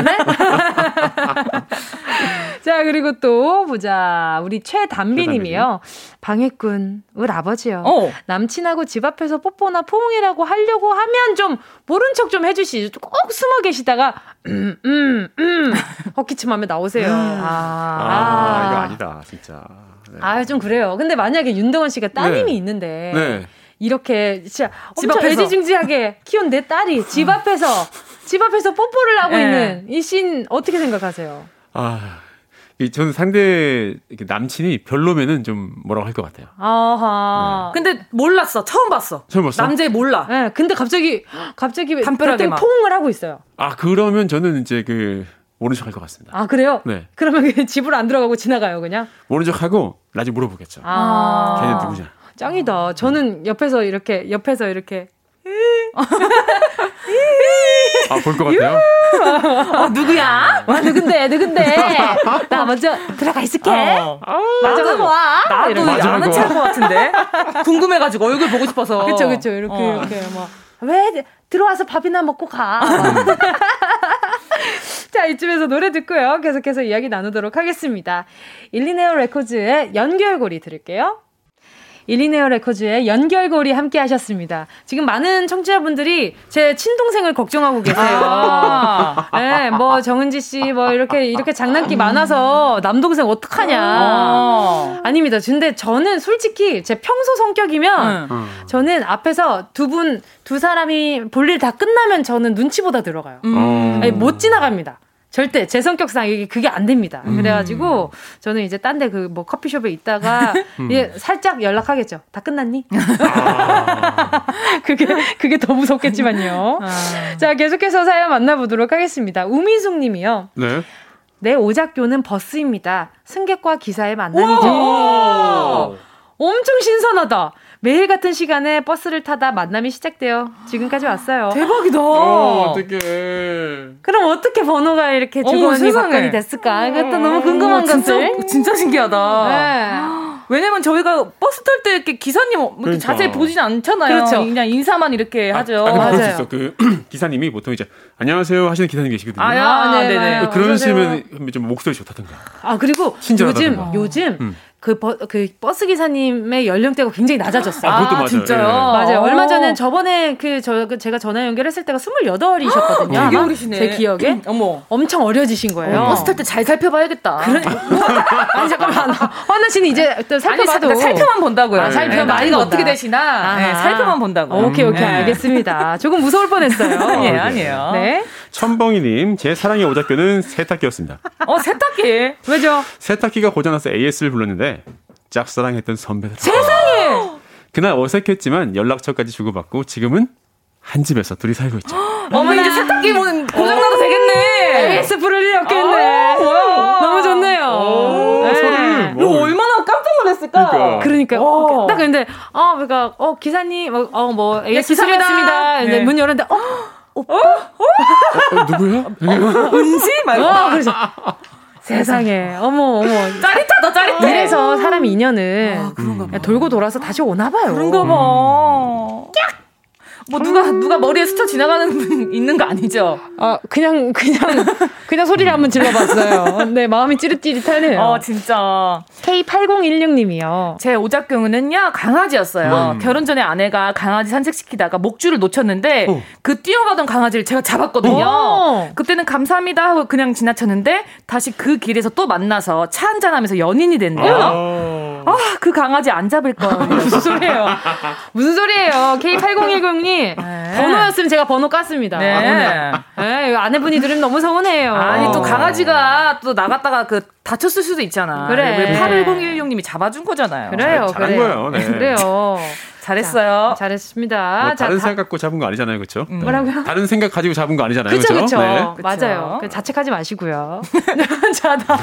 네? 자, 그리고 또 보자. 우리 최담비님이요. 방해꾼, 을 아버지요. 어. 남친하고 집 앞에서 뽀뽀나 포옹이라고 하려고 하면 좀 모른 척 좀 해주시죠. 꼭 숨어 계시다가, 음, 음, 음. 헛기침하면 나오세요. 음. 아, 아, 아, 이거 아니다, 진짜. 네. 아, 좀 그래요. 근데 만약에 윤동원 씨가 따님이 네. 있는데, 네. 이렇게 진짜 집 엄청. 애지중지하게 키운 내 딸이 집 앞에서, 집 앞에서 뽀뽀를 하고 네. 있는 이 씬 어떻게 생각하세요? 아, 저는 상대 남친이 별로면은 좀 뭐라고 할 것 같아요. 아하. 네. 근데 몰랐어. 처음 봤어. 처음 봤어. 남자애 몰라. 네, 근데 갑자기 갑자기 담벼락에 포옹을 하고 있어요. 아 그러면 저는 이제 그 모른 척할 것 같습니다. 아 그래요? 네. 그러면 집으로 안 들어가고 지나가요 그냥? 모른 척하고 나중에 물어보겠죠. 아. 걔는 누구냐? 짱이다. 저는 옆에서 이렇게 옆에서 이렇게 아, 볼 것 같아요? 어, 누구야? 와, 누군데, 누군데? 나 먼저 들어가 있을게. 어. 마저 와. 나도 아는 체것 같은데? 궁금해가지고 얼굴 보고 싶어서. 그쵸, 그쵸. 이렇게, 어. 이렇게. 뭐. 왜 들어와서 밥이나 먹고 가. 자, 이쯤에서 노래 듣고요. 계속해서 이야기 나누도록 하겠습니다. 일리네어 레코즈의 연결고리 들을게요. 일리네어 레코즈의 연결고리 함께 하셨습니다. 지금 많은 청취자분들이 제 친동생을 걱정하고 계세요. 아~ 네, 뭐 정은지 씨 뭐 이렇게 이렇게 장난기 많아서 남동생 어떡하냐. 아~ 아닙니다. 근데 저는 솔직히 제 평소 성격이면 응. 저는 앞에서 두 분, 두 사람이 볼일 다 끝나면 저는 눈치보다 들어가요. 음. 아니, 못 지나갑니다. 절대 제 성격상 이게 그게 안 됩니다. 음. 그래가지고 저는 이제 딴 데 그 뭐 커피숍에 있다가 음. 예, 살짝 연락하겠죠. 다 끝났니? 아. 그게 그게 더 무섭겠지만요. 아. 자 계속해서 사연 만나보도록 하겠습니다. 우미숙님이요. 네. 내 오작교는 버스입니다. 승객과 기사의 만남이죠. 엄청 신선하다. 매일 같은 시간에 버스를 타다 만남이 시작되어 지금까지 왔어요. 대박이다. 어, 어떡해. 그럼 어떻게 번호가 이렇게 주거니 받거니 됐을까? 이것도 너무 궁금한 어, 진짜, 것들. 진짜 신기하다. 네. 왜냐면 저희가 버스 탈 때 이렇게 기사님 뭐 그러니까. 자세히 보진 않잖아요. 그렇죠. 그냥 인사만 이렇게 아, 하죠. 아, 맞아요. 그 기사님이 보통 이제 안녕하세요 하시는 기사님 계시거든요. 아, 아 네, 네. 그러시면 좀 목소리 좋다든가. 아 그리고 요즘 요즘 음. 그, 버, 그 버스 기사님의 연령대가 굉장히 낮아졌어요. 아, 그것도 맞아요. 진짜요? 예. 맞아요. 얼마 전에 저번에 그, 저, 그 제가 전화 연결했을 때가 28이셨거든요. 되게 어리시네. 제 기억에. 어머. 엄청 어려지신 거예요. 어. 버스 탈 때 잘 살펴봐야겠다. 그래, 아니, 잠깐만. 허나 씨는 이제 또 살펴봐도. 아니, 살펴만 본다고요. 아, 살펴 네, 나이가 어떻게 되시나. 네, 살펴만 본다고. 오케이, 오케이. 네. 알겠습니다. 조금 무서울 뻔했어요. 아니에요, 아니에요. 네. 천벙이님, 제 사랑의 오작교는 세탁기였습니다. 어, 세탁기? 왜죠? 세탁기가 고장나서 AS를 불렀는데, 짝사랑했던 선배들. 세상에! 그날 어색했지만 연락처까지 주고받고 지금은 한 집에서 둘이 살고 있죠. 어머, 이제 세탁기 뭐 고장나도 되겠네! AS 일 없겠네! 아, 너무 좋네요. 오, 네. 뭐. 얼마나 깜짝 놀랐을까? 그러니까. 그러니까. 딱 근데, 어, 그러니까, 어, 기사님, 어, 뭐, AS 네, 수리했습니다. 네. 문 열었는데, 어, 오빠? 어? 어? 어 누구야? 은지? 말고. 어, 그래서. 세상에. 어머, 어머. 짜릿하다, 짜릿해. 이래서 사람 인연은 아, 돌고 돌아서 다시 오나 봐요. 그런가 봐. 음. 뭐 누가 누가 머리에 스쳐 지나가는 분 있는 거 아니죠? 아 그냥 그냥 그냥 소리를 한번 질러봤어요. 네 마음이 찌릿찌릿하네요. 어 진짜. K8016님이요. 제 오작교는요 강아지였어요. 음. 결혼 전에 아내가 강아지 산책시키다가 목줄을 놓쳤는데 어. 그 뛰어가던 강아지를 제가 잡았거든요. 오. 어. 그때는 감사합니다 하고 그냥 지나쳤는데 다시 그 길에서 또 만나서 차 한잔 하면서 연인이 됐네요. 어. 아 그 강아지 안 잡을 거 무슨 소리예요? 무슨 소리예요? K8010님 네. 번호였으면 제가 번호 깠습니다. 네. 네. 아내분이 들으면 너무 서운해요. 아니 또 강아지가 또 나갔다가 그 다쳤을 수도 있잖아. 그래. 81016님이 잡아준 거잖아요. 그래요. 잘한 그래요. 거예요. 네. 그래요. 잘했어요. 자, 잘했습니다. 뭐 다른 자, 생각 갖고 잡은 거 아니잖아요, 그렇죠? 음. 뭐라고요? 다른 생각 가지고 잡은 거 아니잖아요, 그렇죠? 그렇죠. 네. 맞아요. 그 자책하지 마시고요. 자, 다음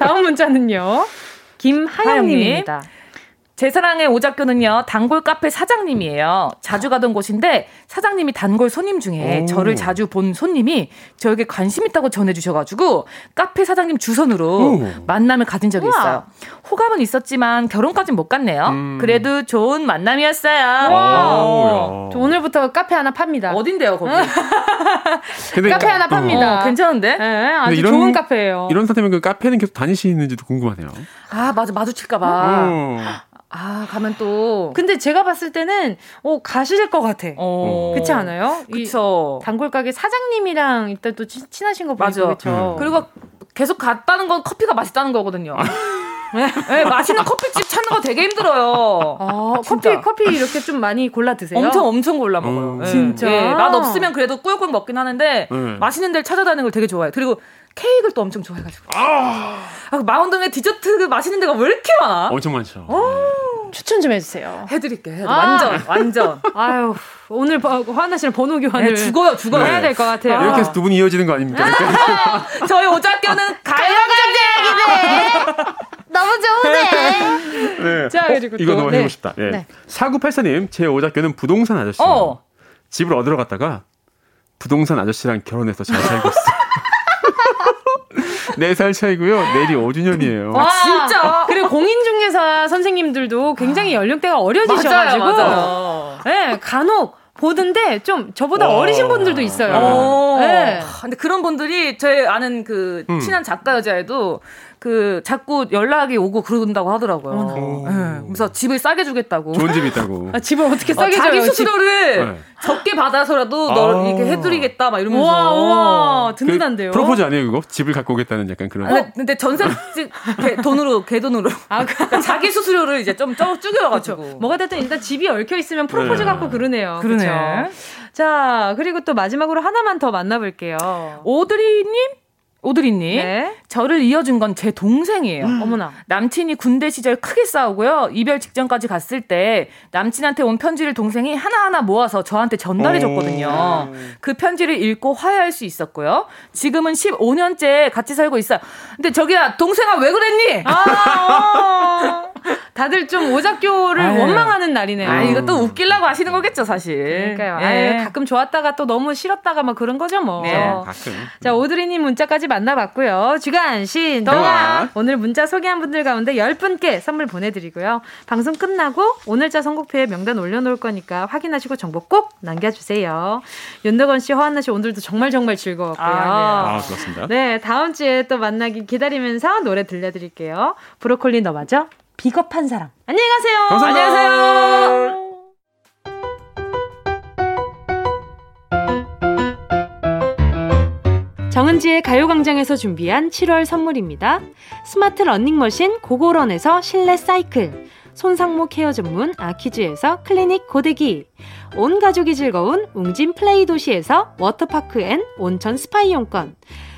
다음 문자는요. 김하영님입니다. 제 사랑의 오작교는요, 단골 카페 사장님이에요. 자주 가던 곳인데, 사장님이 단골 손님 중에 오. 저를 자주 본 손님이 저에게 관심 있다고 전해주셔가지고, 카페 사장님 주선으로 오. 만남을 가진 적이 우와. 있어요. 호감은 있었지만, 결혼까진 못 갔네요. 음. 그래도 좋은 만남이었어요. 저 오늘부터 카페 하나 팝니다. 어딘데요, 거기? 카페 하나 팝니다. 어, 괜찮은데? 네, 아주 이런, 좋은 카페예요. 이런 상태면 그 카페는 계속 다니시는지도 궁금하네요. 아, 맞아, 마주칠까봐. 어. 아, 가면 또. 근데 제가 봤을 때는, 어, 가실 것 같아. 어. 그렇지 않아요? 그쵸. 단골 가게 사장님이랑 일단 또 친, 친하신 거 보니까. 맞아. 음. 그리고 계속 갔다는 건 커피가 맛있다는 거거든요. 네, 네, 맛있는 커피집 찾는 거 되게 힘들어요. 아, 커피, 커피 이렇게 좀 많이 골라 드세요? 엄청, 엄청 골라 먹어요. 음. 네. 진짜. 네, 맛 없으면 그래도 꾸역꾸역 먹긴 하는데, 음. 맛있는 데를 찾아다니는 걸 되게 좋아해요. 그리고 케이크를 또 엄청 좋아해가지고. 아, 아 마운동에 디저트 그 맛있는 데가 왜 이렇게 많아? 엄청 많죠. 오, 추천 좀 해주세요. 해드릴게. 아. 완전, 완전. 아유, 오늘 화나 씨는 번호 교환을. 네, 죽어요, 죽어요. 해야 될 것 같아요. 이렇게 해서 두 분이 이어지는 거 아닙니까? 저희 오작교는 가요광장이네! 너무 좋은데? 네. 자, 그리고 어, 이거 너무 네. 해보고 싶다. 네. 네. 4984님, 제 오작교는 부동산 아저씨. 어. 집을 얻으러 갔다가 부동산 아저씨랑 결혼해서 잘 살고 있어. 4살 차이고요. 내일이 5주년이에요. 와, 진짜. 그리고 공인중개사 선생님들도 굉장히 연령대가 어려지셔가지고. 맞아요, 맞아요. 네, 간혹 보던데 좀 저보다 오. 어리신 분들도 있어요. 네. 근데 그런 분들이 제 아는 그 음. 친한 작가 여자애도 그 자꾸 연락이 오고 그런다고 하더라고요. 네. 그래서 집을 싸게 주겠다고. 좋은 집 있다고. 아, 집을 어떻게 싸게 어, 자기 수수료를 네. 적게 받아서라도 아~ 너 이렇게 해드리겠다 막 이러면서. 와, 와 든든한데요. 그 프로포즈 아니에요 그거? 집을 갖고 오겠다는 약간 그런. 아, 근데 전세 돈으로 개 돈으로. 아, 그러니까 자기 수수료를 이제 좀 쪼개가지고. 그렇죠. 뭐가 됐든 일단 집이 얽혀 있으면 프로포즈 네. 갖고 그러네요. 그러네. 그렇죠? 자 그리고 또 마지막으로 하나만 더 만나볼게요. 오드리님 오드리님, 네. 저를 이어준 건 제 동생이에요. 음. 어머나. 남친이 군대 시절 크게 싸우고요. 이별 직전까지 갔을 때 남친한테 온 편지를 동생이 하나하나 모아서 저한테 전달해 줬거든요. 그 편지를 읽고 화해할 수 있었고요. 지금은 15년째 같이 살고 있어요. 근데 저기야, 동생아 왜 그랬니? 아, 어. 다들 좀 오작교를 아유. 원망하는 날이네요. 아, 이거 또 웃기려고 하시는 거겠죠, 사실. 그러니까요. 예. 아유, 가끔 좋았다가 또 너무 싫었다가 뭐 그런 거죠, 뭐. 네. 가끔. 자, 오드리님 문자까지 만나봤고요. 주간 신 동아 오늘 문자 소개한 분들 가운데 10분께 선물 보내드리고요. 방송 끝나고 오늘자 선곡표에 명단 올려놓을 거니까 확인하시고 정보 꼭 남겨주세요. 윤덕원 씨, 허안나 씨 오늘도 정말 정말 즐거웠고요. 아, 네. 아, 고맙습니다. 네, 다음 주에 또 만나기 기다리면서 노래 들려드릴게요. 브로콜리 너마저 비겁한 사람. 안녕히 가세요. 감사합니다. 안녕히 가세요. 정은지의 가요광장에서 준비한 7월 선물입니다. 스마트 러닝머신 고고런에서 실내 사이클, 손상모 케어 전문 아키즈에서 클리닉 고데기, 온 가족이 즐거운 웅진 플레이 도시에서 워터파크 and 온천 스파 이용권,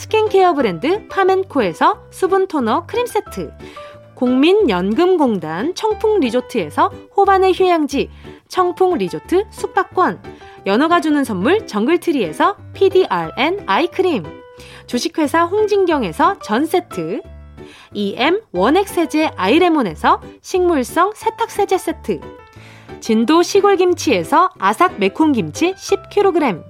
스킨케어 브랜드 파멘코에서 수분 토너 크림 세트, 국민연금공단 청풍 리조트에서 호반의 휴양지 청풍 리조트 숙박권, 연어가 주는 선물 정글트리에서 PDRN 아이크림. 주식회사 홍진경에서 전세트. EM 원액세제 아이레몬에서 식물성 세탁세제 세트. 진도 시골김치에서 아삭 매콤김치 10kg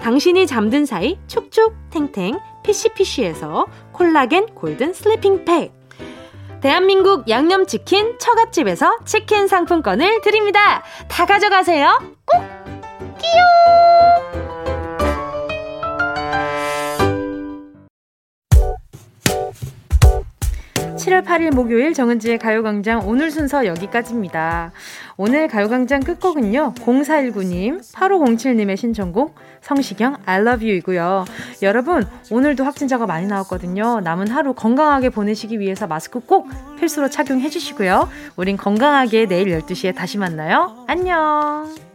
당신이 잠든 사이 촉촉 탱탱 피시피시에서 콜라겐 골든 슬리핑 팩 대한민국 양념치킨 처갓집에서 치킨 상품권을 드립니다. 다 가져가세요. 꼭! 끼용! 7월 8일 목요일 정은지의 가요광장 오늘 순서 여기까지입니다. 오늘 가요광장 끝곡은요. 0419님, 8507님의 신청곡 성시경 I love you 이고요. 여러분, 오늘도 확진자가 많이 나왔거든요. 남은 하루 건강하게 보내시기 위해서 마스크 꼭 필수로 착용해 주시고요. 우린 건강하게 내일 12시에 다시 만나요. 안녕!